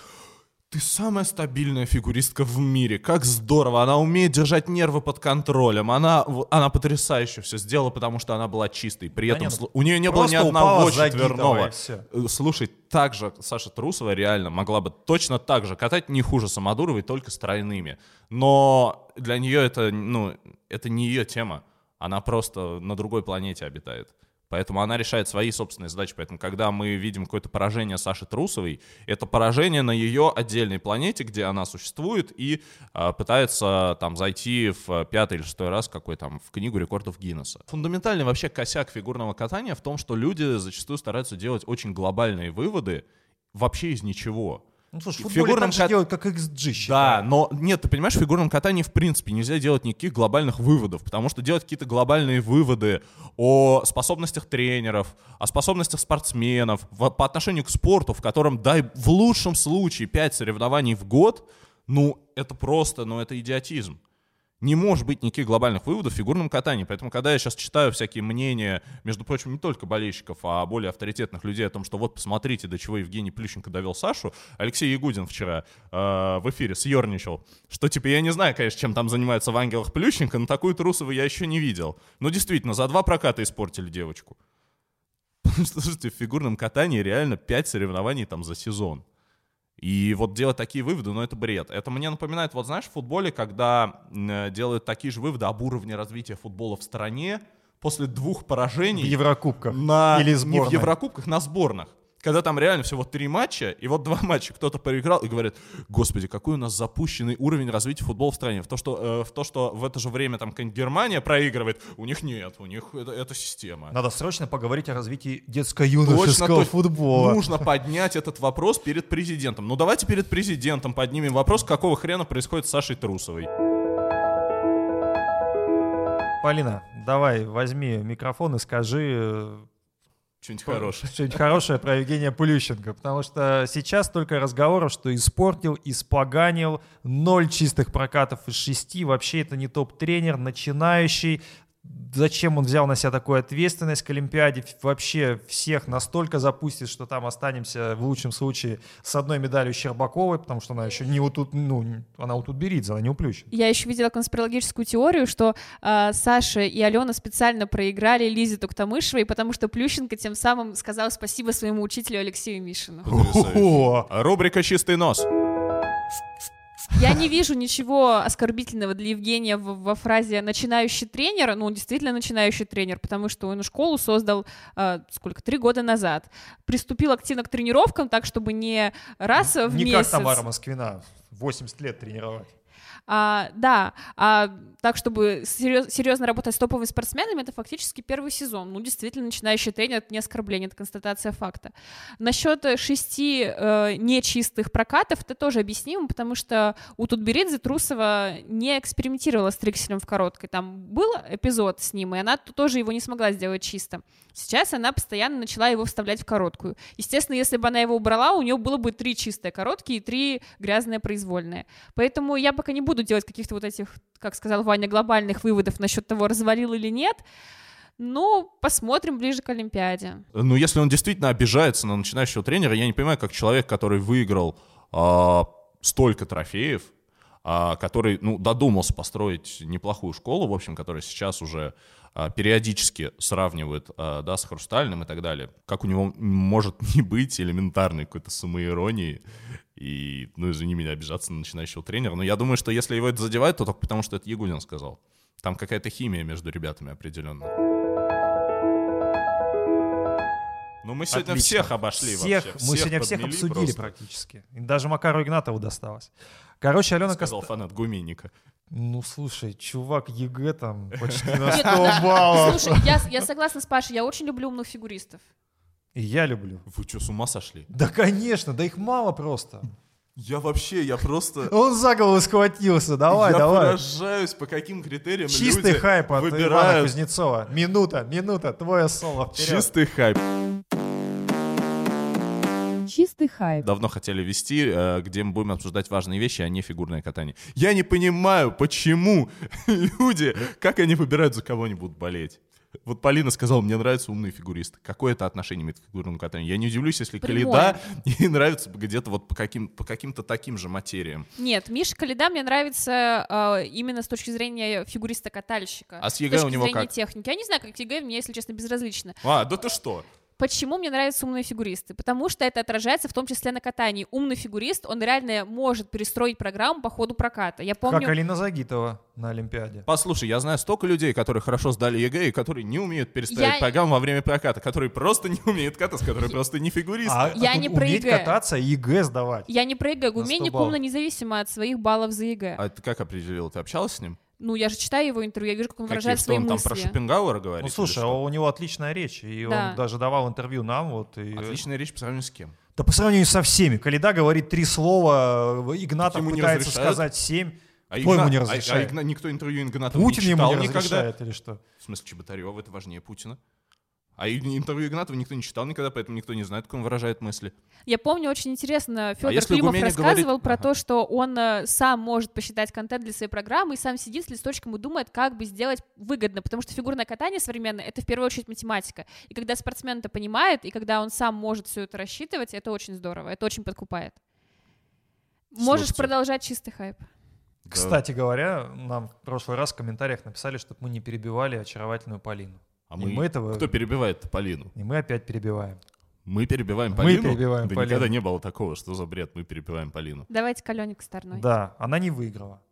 ты самая стабильная фигуристка в мире, как здорово, она умеет держать нервы под контролем, она, она потрясающе все сделала, потому что она была чистой, при Да этом нет, у нее не было ни одного четверного. Э, Слушай, так же Саша Трусова реально могла бы точно так же катать не хуже Самодуровой, только с тройными. Но для нее это, ну, это не ее тема. Она просто на другой планете обитает. Поэтому она решает свои собственные задачи. Поэтому, когда мы видим какое-то поражение Саши Трусовой, это поражение на ее отдельной планете, где она существует и а, пытается там зайти в пятый или шестой раз какой там в книгу рекордов Гиннесса. Фундаментальный вообще косяк фигурного катания в том, что люди зачастую стараются делать очень глобальные выводы вообще из ничего. Ну, слушай, в фигурном кат- делают, как XG, Да, считай. но нет, ты понимаешь, в фигурном катании в принципе нельзя делать никаких глобальных выводов, потому что делать какие-то глобальные выводы о способностях тренеров, о способностях спортсменов в- по отношению к спорту, в котором, дай в лучшем случае 5 соревнований в год, ну, это просто, ну, это идиотизм. Не может быть никаких глобальных выводов в фигурном катании. Поэтому, когда я сейчас читаю всякие мнения, между прочим, не только болельщиков, а более авторитетных людей о том, что вот посмотрите, до чего Евгений Плющенко довел Сашу, Алексей Ягудин вчера э, в эфире съерничал, что типа я не знаю, конечно, чем там занимается в ангелах Плющенко, но такую Трусову я еще не видел. Но действительно, за два проката испортили девочку. Слушайте, в фигурном катании реально 5 соревнований там за сезон. И вот делать такие выводы, ну это бред. Это мне напоминает, вот знаешь, в футболе, когда делают такие же выводы об уровне развития футбола в стране после двух В поражений Еврокубках. на Или не в сборных. Еврокубках, на сборных. Когда там реально всего три матча, и вот два матча кто-то проиграл, и говорят, господи, какой у нас запущенный уровень развития футбола в стране. В то, что, э, в, то, что в это же время там Германия проигрывает, у них нет, у них это, это система. Надо срочно поговорить о развитии детско-юношеского точно. футбола. Нужно поднять этот вопрос перед президентом. Ну давайте перед президентом поднимем вопрос, какого хрена происходит с Сашей Трусовой. Полина, давай, возьми микрофон и скажи э, Что-нибудь хорошее. что-нибудь хорошее про Евгения Плющенко, потому что сейчас только разговоров, что испортил, испоганил, ноль чистых прокатов из шести, вообще это не топ-тренер, начинающий, зачем он взял на себя такую ответственность к Олимпиаде, вообще всех настолько запустит, что там останемся в лучшем случае с одной медалью Щербаковой, потому что она еще не у тут, ну, она у Тутберидзе, она не у Плющенко. Я еще видела конспирологическую теорию, что э, Саша и Алена специально проиграли Лизе Туктамышевой, потому что Плющенко тем самым сказал спасибо своему учителю Алексею Мишину. Рубрика «Чистый нос». Я не вижу ничего оскорбительного для Евгения в- во фразе «начинающий тренер». Ну, он действительно начинающий тренер, потому что он школу создал, э, сколько, три года назад. Приступил активно к тренировкам, так, чтобы не раз в не месяц... как Тамара Москвина, 80 лет тренировать. А, да, а так, чтобы серьез- серьезно работать с топовыми спортсменами, это фактически первый сезон. Ну, действительно, начинающий тренер — это не оскорбление, это констатация факта. Насчет шести э, нечистых прокатов это тоже объяснимо, потому что у Тутберидзе Трусова не экспериментировала с трикселем в короткой. Там был эпизод с ним, и она тоже его не смогла сделать чисто. Сейчас она постоянно начала его вставлять в короткую. Естественно, если бы она его убрала, у нее было бы три чистые короткие и три грязные произвольные. Поэтому я пока не буду делать каких-то вот этих, как сказал Ваня, глобальных выводов насчет того, развалил или нет. Ну, посмотрим ближе к Олимпиаде. Ну, если он действительно обижается на начинающего тренера, я не понимаю, как человек, который выиграл а, столько трофеев, а, который, ну, додумался построить неплохую школу, в общем, которая сейчас уже периодически сравнивают, а, да, с Хрустальным и так далее. Как у него может не быть элементарной какой-то самоиронии и, ну, извини меня, обижаться на начинающего тренера. Но я думаю, что если его это задевает, то только потому, что это Ягудин сказал. Там какая-то химия между ребятами определенно. Ну, мы сегодня Отлично. всех обошли всех, вообще. Мы сегодня всех обсудили просто, практически. И даже Макару Игнатову досталось. Короче, Алена Сказал Коста... фанат Гуменника. Ну, слушай, чувак ЕГЭ там почти на 100 баллов. Слушай, я, я согласна с Пашей, я очень люблю умных фигуристов. И я люблю. Вы что, с ума сошли? Да, конечно, да их мало просто. Я вообще, я просто... Он за голову схватился, давай, я давай. поражаюсь, по каким критериям Чистый люди хайп от Ивана выбирают Кузнецова. Минута, минута, твое соло вперед. чистый хайп. Чистый хайп. Давно хотели вести, э, где мы будем обсуждать важные вещи, а не фигурное катание. Я не понимаю, почему люди, как они выбирают, за кого они будут болеть. Вот Полина сказала, мне нравятся умные фигуристы. Какое это отношение имеет к фигурному катанию? Я не удивлюсь, если Прямое. Коляда ей нравится где-то вот по, каким, по каким-то таким же материям. Нет, Миша Коляда мне нравится э, именно с точки зрения фигуриста-катальщика. А с С ЕГЭ точки у него зрения как? техники. Я не знаю, как ЕГЭ, мне, если честно, безразлично. А, да ты что? Почему мне нравятся умные фигуристы? Потому что это отражается в том числе на катании. Умный фигурист, он реально может перестроить программу по ходу проката. Я помню... Как Алина Загитова на Олимпиаде. Послушай, я знаю столько людей, которые хорошо сдали ЕГЭ и которые не умеют перестроить Я- программу во время проката, которые просто не умеют кататься, которые просто не фигуристы. А, Я а не про уметь ЕГЭ. кататься и ЕГЭ сдавать. Я не про ЕГЭ, На 100 умение баллов. умно независимо от своих баллов за ЕГЭ. А ты как определил? Ты общалась с ним? Ну, я же читаю его интервью, я вижу, как он Какие? выражает Что свои он там мысли. про Шопенгауэра говорит? Ну слушай, что? у него отличная речь, и Да. он даже давал интервью нам. Вот, и... Отличная речь по сравнению с кем? Да по сравнению со всеми. Коляда говорит три слова, Игнатов ему не пытается сказать семь. А Кто ему Игна- не а- разрешает? А, Игна- никто интервью Игнатова Путин не ему читал не никогда. разрешает или что? В смысле, Чеботарева, это важнее Путина. А интервью Игнатова никто не читал никогда, поэтому никто не знает, как он выражает мысли. Я помню очень интересно, Федор А Климов Гуменник рассказывал говорит- про Ага. то, что он э, сам может посчитать контент для своей программы и сам сидит с листочком и думает, как бы сделать выгодно, потому что фигурное катание современное — это в первую очередь математика. И когда спортсмен это понимает, и когда он сам может все это рассчитывать, это очень здорово, это очень подкупает. Можешь Слушайте. продолжать чистый хайп. Да. Кстати говоря, нам в прошлый раз в комментариях написали, чтобы мы не перебивали очаровательную Полину. А И мы... мы этого... Кто перебивает Полину? И мы опять перебиваем. Мы перебиваем Мы Полину? перебиваем да Полину. никогда не было такого, что за бред, мы перебиваем Полину. Давайте Каленик Старной. Да, она не выиграла.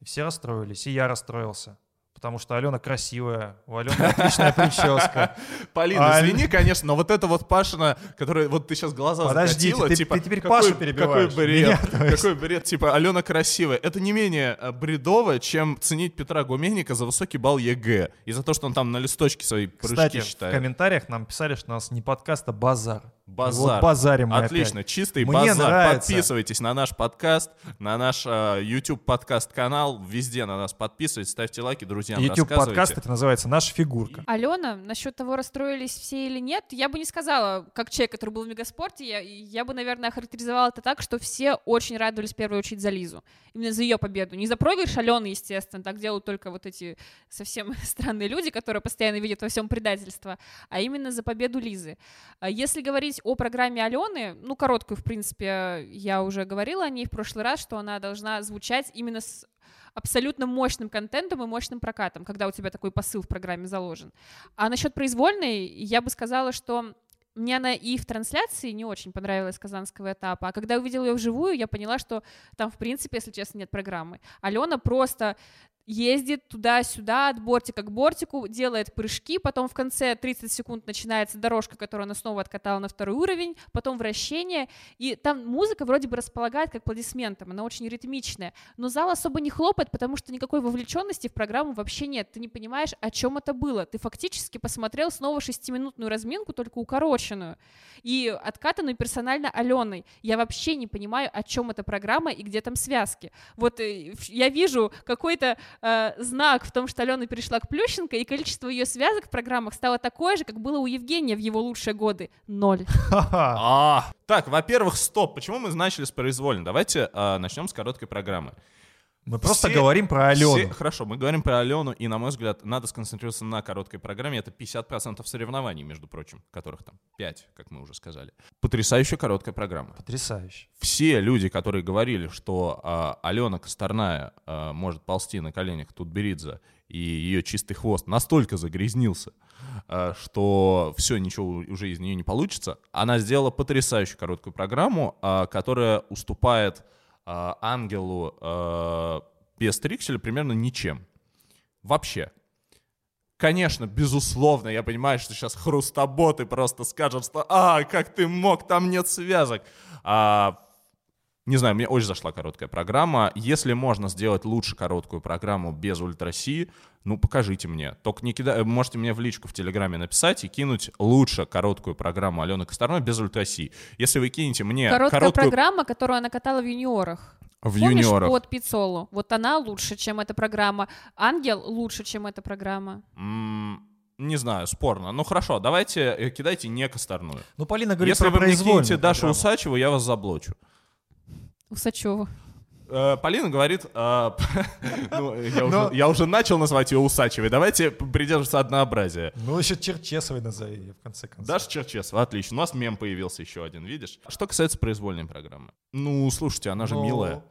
И все расстроились, и я расстроился. Потому что Алена красивая, у Алены отличная прическа. Полина, извини, конечно, но вот это вот Пашина, которая вот ты сейчас глаза Подожди, закатила, ты- типа, ты теперь Пашу перебиваешь, Какой бред, какой бред, типа, Алена красивая. Это не менее э, бредово, чем ценить Петра Гуменника за высокий балл ЕГЭ и за то, что он там на листочке свои прыжки Кстати, в считает. комментариях нам писали, что у нас не подкаст, а базар. Базар. Вот базарим мы Отлично, опять. чистый Мне базар. нравится. Подписывайтесь на наш подкаст, на наш э, YouTube подкаст канал, везде на нас подписывайтесь, ставьте лайки, друзьям YouTube подкаст, это называется «Наша фигурка». Алена, насчет того, расстроились все или нет, я бы не сказала, как человек, который был в мегаспорте, я, я бы, наверное, охарактеризовала это так, что все очень радовались в первую очередь за Лизу. Именно за ее победу. Не за проигрыш Алены, естественно, так делают только вот эти совсем странные люди, которые постоянно видят во всем предательство, а именно за победу Лизы. А Если говорить о программе Алены, ну, короткую, в принципе, я уже говорила о ней в прошлый раз, что она должна звучать именно с абсолютно мощным контентом и мощным прокатом, когда у тебя такой посыл в программе заложен. А насчет произвольной, я бы сказала, что мне она и в трансляции не очень понравилась казанского этапа, а когда увидела ее вживую, я поняла, что там, в принципе, если честно, нет программы. Алена просто ездит туда-сюда, от бортика к бортику, делает прыжки, потом в конце 30 секунд начинается дорожка, которую она снова откатала на второй уровень, потом вращение, и там музыка вроде бы располагает к аплодисментам, она очень ритмичная, но зал особо не хлопает, потому что никакой вовлеченности в программу вообще нет, ты не понимаешь, о чем это было, ты фактически посмотрел снова шестиминутную разминку, только укороченную, и откатанную персонально Аленой. Я вообще не понимаю, о чем эта программа и где там связки. Вот э, я вижу какой-то э, знак в том, что Алена перешла к Плющенко, и количество ее связок в программах стало такое же, как было у Евгения в его лучшие годы. Ноль. А, так, во-первых, стоп. Почему мы начали с произвольно? Давайте а, начнем с короткой программы. Мы просто Все- говорим про Алену. Все- хорошо, мы говорим про Алену, и, на мой взгляд, надо сконцентрироваться на короткой программе. Это 50% соревнований, между прочим, которых там 5, как мы уже сказали. Потрясающая короткая программа. Потрясающе. Все люди, которые говорили, что а, Алена Косторная а, может ползти на коленях Тутберидзе, и ее чистый хвост настолько загрязнился, а, что все, ничего уже из нее не получится, она сделала потрясающую короткую программу, а, которая уступает Ангелу а, без трикселя примерно ничем. Вообще. Конечно, безусловно, я понимаю, что сейчас хрустоботы просто скажут, что «А, как ты мог, там нет связок». А, не знаю, мне очень зашла короткая программа. Если можно сделать лучше короткую программу без ультраси, ну, покажите мне. Только не кида... можете мне в личку в Телеграме написать и кинуть лучше короткую программу Алены Косторной без ультраси. Если вы кинете мне Короткая короткую программа, которую она катала в юниорах. в Помнишь, юниорах, под Пиццолу? Вот она лучше, чем эта программа. Ангел лучше, чем эта программа. м, не знаю, спорно. Ну, хорошо, давайте, э, кидайте не Косторную. Ну, Полина говорит Если про вы мне кинете Дашу программу. Усачеву, я вас заблочу. Усачева. э, Полина говорит, э, ну, я, Но- уже, я уже начал называть ее Усачевой, давайте придерживаться однообразия. Ну, еще Черчесовой назови, в конце концов. Даша Черчесова, отлично. У нас мем появился еще один, видишь? Что касается произвольной программы. Ну, слушайте, она же Ну, милая.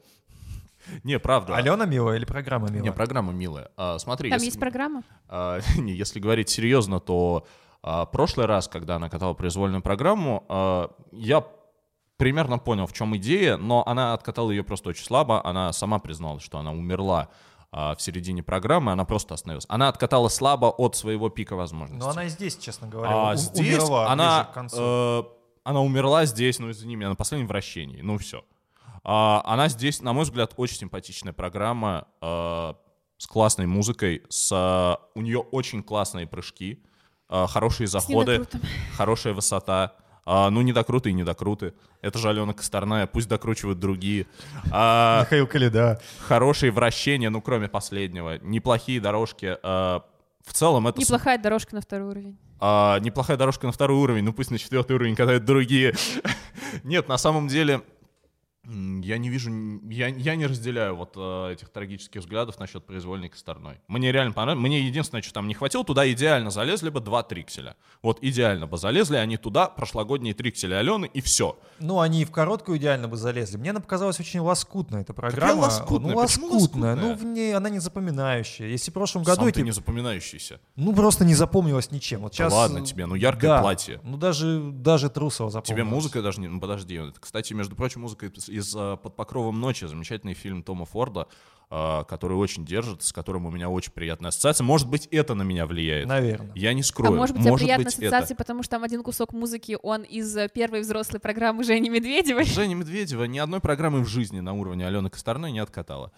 Не, правда. Алена милая или программа милая? Не, программа милая. А, смотри, Там если- есть программа? а, не, если говорить серьезно, то а, прошлый раз, когда она катала произвольную программу, а, я примерно понял, в чем идея, но она откатала ее просто очень слабо. Она сама призналась, что она умерла а, в середине программы, она просто остановилась. Она откатала слабо от своего пика возможностей. Но она и здесь, честно говоря, А у- здесь умерла она, ближе к концу. э, она умерла здесь, ну извини меня, на последнем вращении, ну все. она здесь, на мой взгляд, очень симпатичная программа э, с классной музыкой, с э, у нее очень классные прыжки, э, хорошие заходы, хорошая высота. А, ну, недокруты и недокруты. Это же Алена Косторная, пусть докручивают другие. А, Михаил Калида. хорошие вращения, ну, кроме последнего. Неплохие дорожки. А, в целом это... с- Неплохая дорожка на второй уровень. а, неплохая дорожка на второй уровень, ну пусть на четвертый уровень катают другие. Нет, на самом деле, я не вижу, я, я не разделяю вот э, этих трагических взглядов насчет произвольной косторной. Мне реально понравилось. Мне единственное, что там не хватило, туда идеально залезли бы два трикселя. Вот идеально бы залезли они туда, прошлогодние триксели Алены, и все. Ну, они и в короткую идеально бы залезли. Мне она показалась очень лоскутной, эта программа. лоскутная? Ну, Почему лоскутная. лоскутная? Ну, в ней она не запоминающая. Если в прошлом году Сам эти... ты не запоминающийся. Ну, просто не запомнилась ничем. Вот Да сейчас... ладно тебе, ну яркое Да. платье. Ну, даже, даже Трусова запомнилась. Тебе музыка даже не... Ну, подожди. Кстати, между прочим, музыка из, а, «Под покровом ночи». Замечательный фильм Тома Форда, а, который очень держит, с которым у меня очень приятная ассоциация. Может быть, это на меня влияет. Наверное. Я не скрою. а может быть, тебя приятная быть, ассоциация, потому что там один кусок музыки, он из э, первой взрослой программы Жени Медведевой. это. Женя Медведева ни одной программы в жизни на уровне Алены Косторной не откатала.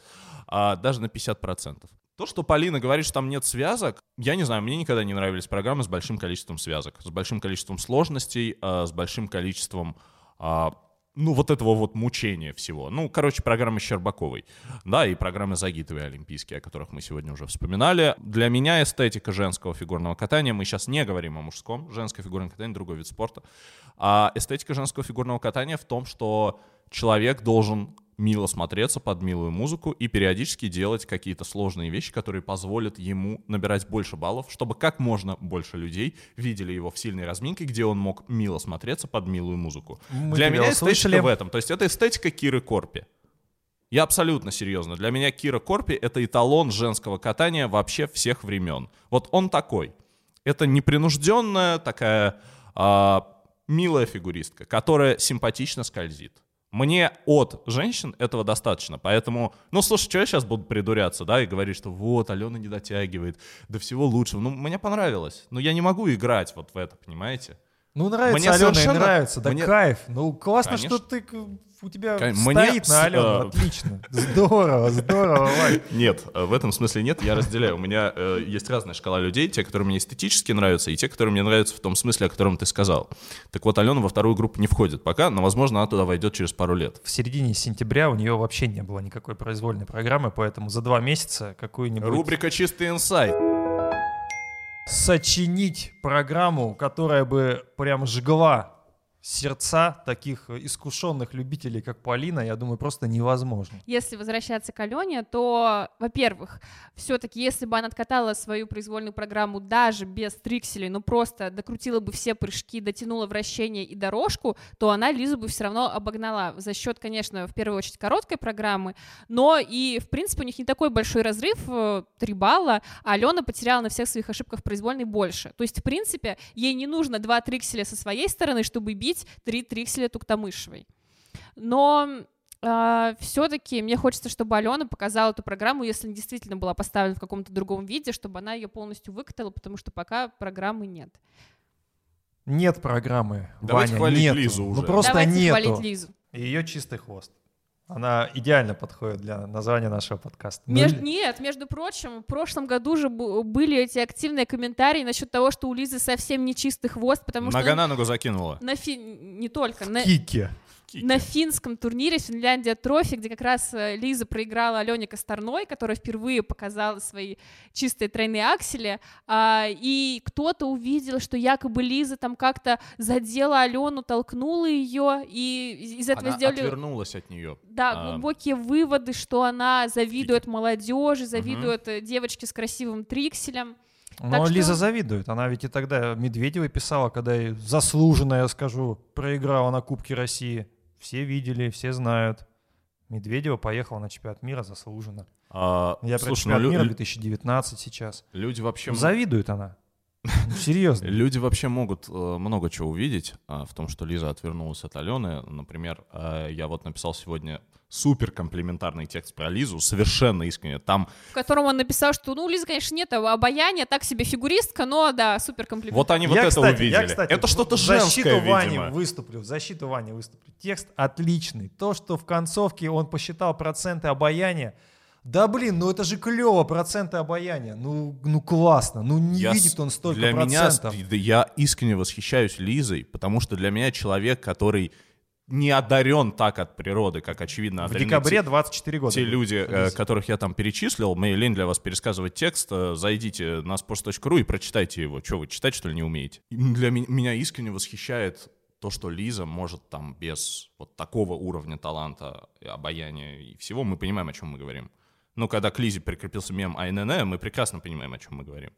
А, даже на 50%. То, что Полина говорит, что там нет связок, я не знаю, мне никогда не нравились программы с большим количеством связок, с большим количеством сложностей, с большим количеством, а, ну, вот этого вот мучения всего. Ну, короче, программы Щербаковой, да, и программы Загитовой олимпийские, о которых мы сегодня уже вспоминали. Для меня эстетика женского фигурного катания, мы сейчас не говорим о мужском, женское фигурное катание — другой вид спорта, а эстетика женского фигурного катания в том, что человек должен мило смотреться под милую музыку и периодически делать какие-то сложные вещи, которые позволят ему набирать больше баллов, чтобы как можно больше людей видели его в сильной разминке, где он мог мило смотреться под милую музыку. Мы Для меня эстетика услышали. в этом. То есть это эстетика Киры Корпи. Я абсолютно серьезно. Для меня Кира Корпи — это эталон женского катания вообще всех времен. Вот он такой. Это непринужденная такая а, милая фигуристка, которая симпатично скользит. Мне от женщин этого достаточно, поэтому, ну, слушай, что я сейчас буду придуряться, да, и говорить, что вот, Алена не дотягивает, до всего лучшего. Ну, мне понравилось, но я не могу играть вот в это, понимаете? Ну, нравится Мне Алена совершенно- нравится. Да мне- кайф. Ну, классно, Конечно. что ты у тебя Кай- стоит мне на Алену. э, Отлично. Здорово, здорово, Вань. Нет, э, в этом смысле нет, я разделяю. У меня э, есть разная шкала людей, те, которые мне эстетически нравятся, и те, которые мне нравятся в том смысле, о котором ты сказал. Так вот, Алена во вторую группу не входит пока, но, возможно, она туда войдет через пару лет. В середине сентября у нее вообще не было никакой произвольной программы, поэтому за два месяца какую-нибудь... Рубрика «Чистый инсайт». Сочинить программу, которая бы прям жгла сердца таких искушенных любителей, как Полина, я думаю, просто невозможно. Если возвращаться к Алене, то, во-первых, все-таки, если бы она откатала свою произвольную программу даже без трикселей, но просто докрутила бы все прыжки, дотянула вращение и дорожку, то она Лизу бы все равно обогнала за счет, конечно, в первую очередь короткой программы, но и, в принципе, у них не такой большой разрыв, э, 3 балла, а Алена потеряла на всех своих ошибках произвольной больше. То есть, в принципе, ей не нужно два трикселя со своей стороны, чтобы бить три трикселя Туктамышевой. Но все-таки мне хочется, чтобы Алена показала эту программу, если она действительно была поставлена в каком-то другом виде, чтобы она ее полностью выкатала, потому что пока программы нет. Нет программы, Давайте Ваня, хвалить нету. Лизу уже. Ну просто Давайте нету. хвалить Лизу. Ее чистый хвост. Она идеально подходит для названия нашего подкаста. Ну, Меж- Ли- Нет, между прочим, в прошлом году же были эти активные комментарии насчет того, что у Лизы совсем не чистый хвост, потому Нога что на ногу закинула. на фи- не только на, Кики. Кики. на финском турнире Финляндия Трофи, где как раз э, Лиза проиграла Алене Косторной, которая впервые показала свои чистые тройные аксели, а, и кто-то увидел, что якобы Лиза там как-то задела Алену, толкнула ее, и из этого Она сделали... отвернулась от нее. Да, А, глубокие выводы, что она завидует молодежи, завидует э, девочке с красивым трикселем. Но что- Лиза завидует. Она ведь и тогда Медведевой писала, когда ей заслуженно, я скажу, проиграла на Кубке России. Все видели, все знают. Медведева поехала на чемпионат мира заслуженно. а, Я про слушай, ну, чемпионат лю- мира лю- 2019 сейчас. люди вообще... Завидует она. Ну, Серьезно. Люди вообще могут э, много чего увидеть а, в том, что Лиза отвернулась от Алены. Например, э, я вот написал сегодня супер комплиментарный текст про Лизу, совершенно искренне. Там в котором он написал, что, ну, у Лизы, конечно, нет обаяния, так себе фигуристка, но, да, супер комплимент. вот они вот я, это кстати, увидели. Я, кстати, это что-то в защиту женское, Вани видимо. выступлю, в защиту Вани выступлю. Текст отличный. То, что в концовке он посчитал проценты обаяния, да блин, ну это же клево, проценты обаяния. Ну, ну классно, ну не Я видит он столько для меня, процентов. да я искренне восхищаюсь Лизой, потому что для меня человек, который не одарен так от природы, как очевидно В одарены декабре те- 24 года. те люди, э, Лиза. которых я там перечислил, мне лень для вас пересказывать текст, э, зайдите на sports.ru и прочитайте его. Что вы, читать что ли не умеете? Для меня искренне восхищает то, что Лиза может там без вот такого уровня таланта, обаяния и всего, мы понимаем, о чем мы говорим. Ну, когда к Лизе прикрепился мем АНН, мы прекрасно понимаем, о чем мы говорим.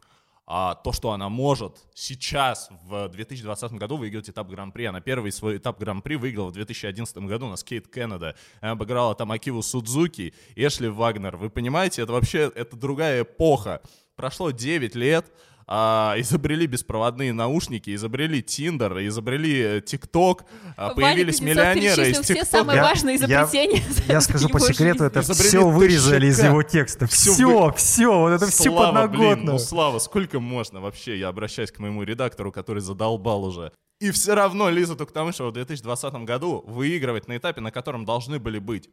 А то, что она может сейчас, в 2020 году, выиграть этап Гран-при. Она первый свой этап Гран-при выиграла в 2011 году на Скейт Канада. Она обыграла там Акиву Судзуки Эшли Вагнер. Вы понимаете, это вообще это другая эпоха. Прошло 9 лет, а, изобрели беспроводные наушники, изобрели Тиндер, изобрели ТикТок, а, Ваня появились Кузнецов миллионеры из все ТикТока. самые Я- важные я- изобретения. Я скажу по секрету, жизни. это Изобрели все вырезали из его текста. Всё Все, все, вот это все блин, подноготно. ну Слава, сколько можно вообще? Я обращаюсь к моему редактору, который задолбал уже. И все равно Лиза Туктамышева в 2020 году выигрывать на этапе, на котором должны были быть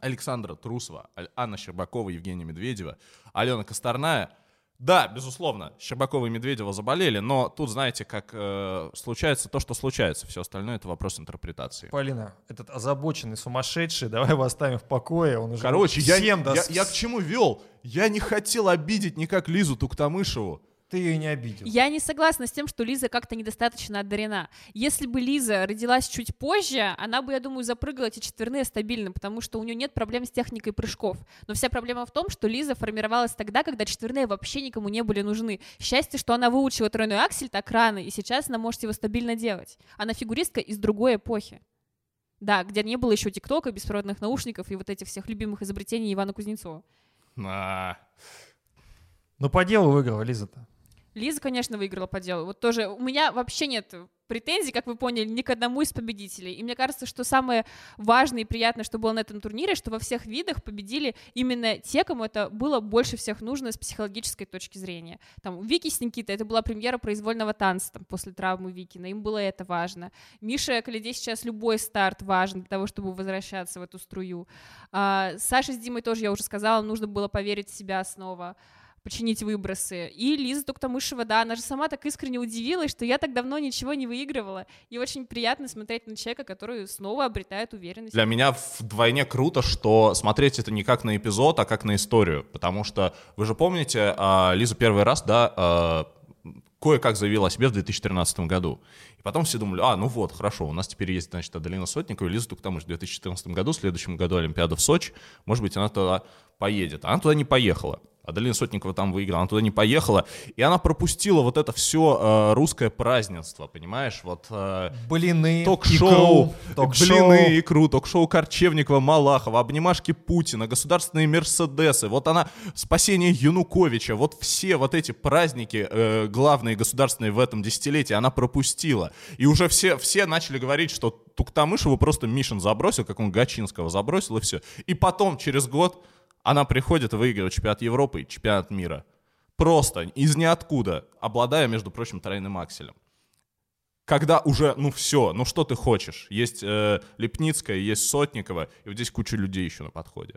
Александра Трусова, Анна Щербакова, Евгения Медведева, Алена Косторная. Да, безусловно, Щербакова и Медведева заболели, но тут, знаете, как э, случается то, что случается. Все остальное — это вопрос интерпретации. Полина, этот озабоченный сумасшедший, давай его оставим в покое. Он уже Короче, я, всем я, даст- я к чему вел? Я не хотел обидеть никак Лизу Туктамышеву. Ты ее не обидел. Я не согласна с тем, что Лиза как-то недостаточно одарена. Если бы Лиза родилась чуть позже, она бы, я думаю, запрыгала эти четверные стабильно, потому что у нее нет проблем с техникой прыжков. Но вся проблема в том, что Лиза формировалась тогда, когда четверные вообще никому не были нужны. Счастье, что она выучила тройной аксель так рано, и сейчас она может его стабильно делать. Она фигуристка из другой эпохи. Да, где не было еще ТикТока, беспроводных наушников и вот этих всех любимых изобретений Ивана Кузнецова. А, Ну по делу выиграла Лиза-то. Лиза, конечно, выиграла по делу. Вот тоже у меня вообще нет претензий, как вы поняли, ни к одному из победителей. И мне кажется, что самое важное и приятное, что было на этом турнире, что во всех видах победили именно те, кому это было больше всех нужно с психологической точки зрения. Там Вики с Никитой это была премьера произвольного танца там, после травмы Викина, им было это важно. Миша Калидей сейчас любой старт важен для того, чтобы возвращаться в эту струю. А, Саша с Димой тоже, я уже сказала, нужно было поверить в себя снова починить выбросы. И Лиза Туктамышева, да, она же сама так искренне удивилась, что я так давно ничего не выигрывала. И очень приятно смотреть на человека, который снова обретает уверенность. Для меня вдвойне круто, что смотреть это не как на эпизод, а как на историю. Потому что, вы же помните, а, Лиза первый раз, да, а, кое-как заявила о себе в 2013 году. Потом все думали, а, ну вот, хорошо, у нас теперь есть, значит, Аделина Сотникова и Лиза Туктамыш в 2014 году, в следующем году Олимпиада в Сочи, может быть, она туда поедет. Она туда не поехала. Аделина Сотникова там выиграла, она туда не поехала, и она пропустила вот это все русское празднество, понимаешь? Вот э, Блины, ток-шоу, икру, ток-шоу. блины, икру, ток-шоу Корчевникова, Малахова, обнимашки Путина, государственные Мерседесы, вот она, спасение Януковича, вот все вот эти праздники э, главные государственные в этом десятилетии она пропустила. И уже все, все начали говорить, что Туктамышеву просто Мишин забросил, как он Гачинского забросил, и все. И потом, через год, она приходит и выигрывает чемпионат Европы и чемпионат мира. Просто, из ниоткуда, обладая, между прочим, тройным акселем когда уже, ну все, ну что ты хочешь? Есть э, Лепницкая, есть Сотникова, и вот здесь куча людей еще на подходе.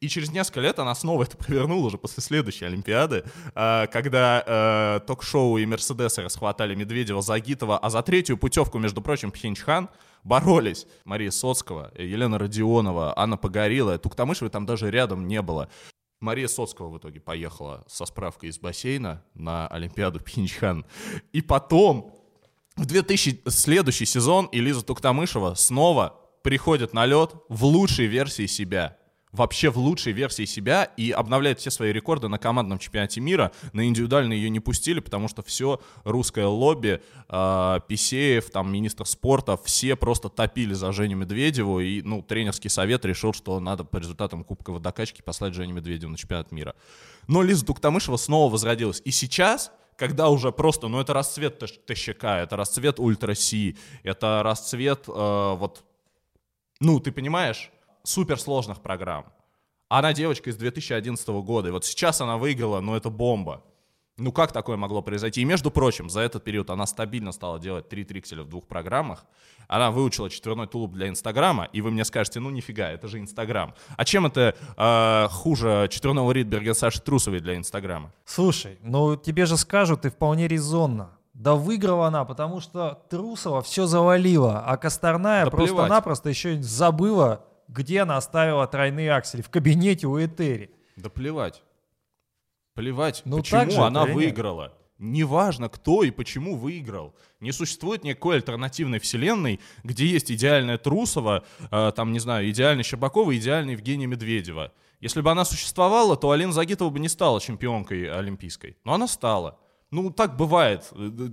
И через несколько лет она снова это провернула уже после следующей Олимпиады, э, когда э, ток-шоу и Мерседесы расхватали Медведева, Загитова, а за третью путевку, между прочим, Пхенчхан боролись. Мария Соцкого, Елена Родионова, Анна Погорелая, Туктамышевой там даже рядом не было. Мария Соцкого в итоге поехала со справкой из бассейна на Олимпиаду Пхенчхан. И потом, в 2000 следующий сезон, Элиза Туктамышева снова приходит на лед в лучшей версии себя вообще в лучшей версии себя и обновляет все свои рекорды на командном чемпионате мира. На индивидуально ее не пустили, потому что все русское лобби, э, Писеев, там, министр спорта, все просто топили за Женю Медведеву, и, ну, тренерский совет решил, что надо по результатам Кубка водокачки послать Женю Медведеву на чемпионат мира. Но Лиза Туктамышева снова возродилась. И сейчас когда уже просто, ну это расцвет ТЩК, это расцвет Ультра Си, это расцвет э, вот, ну ты понимаешь, суперсложных программ. Она девочка из 2011 года, и вот сейчас она выиграла, но это бомба. Ну как такое могло произойти? И между прочим, за этот период она стабильно стала делать три трикселя в двух программах. Она выучила четверной тулуп для Инстаграма, и вы мне скажете, ну нифига, это же Инстаграм. А чем это э, хуже четверного Ридберга Саши Трусовой для Инстаграма? Слушай, ну тебе же скажут, и вполне резонно. Да выиграла она, потому что Трусова все завалила, а Косторная Да просто-напросто еще забыла где она оставила тройные аксели? В кабинете у Этери. Да плевать. Плевать, Ну, почему же она выиграла. Неважно, кто и почему выиграл. Не существует никакой альтернативной вселенной, где есть идеальная Трусова, э, там, не знаю, идеальный Щербакова, идеальный Евгения Медведева. Если бы она существовала, то Алина Загитова бы не стала чемпионкой олимпийской. Но она стала. Ну, так бывает. Э, э,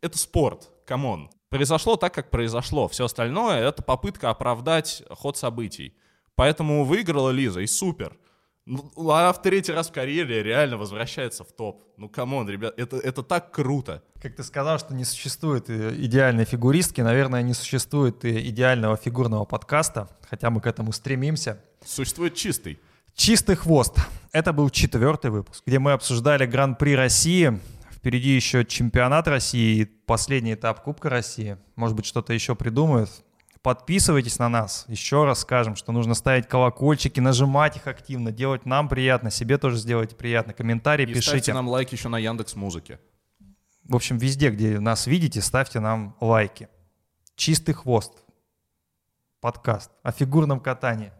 Это спорт, come on. Произошло так, как произошло. Все остальное — это попытка оправдать ход событий. Поэтому выиграла Лиза, и супер. Ну, она в третий раз в карьере реально возвращается в топ. Ну, come on, ребят, это, это так круто. Как ты сказал, что не существует э, идеальной фигуристки, наверное, не существует и идеального фигурного подкаста, хотя мы к этому стремимся. Существует чистый. Чистый хвост. Это был четвертый выпуск, где мы обсуждали Гран-при России. Впереди еще чемпионат России последний этап Кубка России. Может быть, что-то еще придумают. Подписывайтесь на нас. Еще раз скажем, что нужно ставить колокольчики, нажимать их активно, делать нам приятно, себе тоже сделайте приятно. Комментарии И пишите. ставьте нам лайк еще на Яндекс Музыке. В общем, везде, где нас видите, ставьте нам лайки. Чистый хвост. Подкаст о фигурном катании.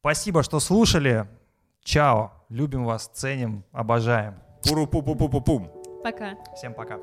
Спасибо, что слушали. Чао. Любим вас, ценим, обожаем. Пуру-пу-пу-пу-пу-пум. Пока. Всем пока.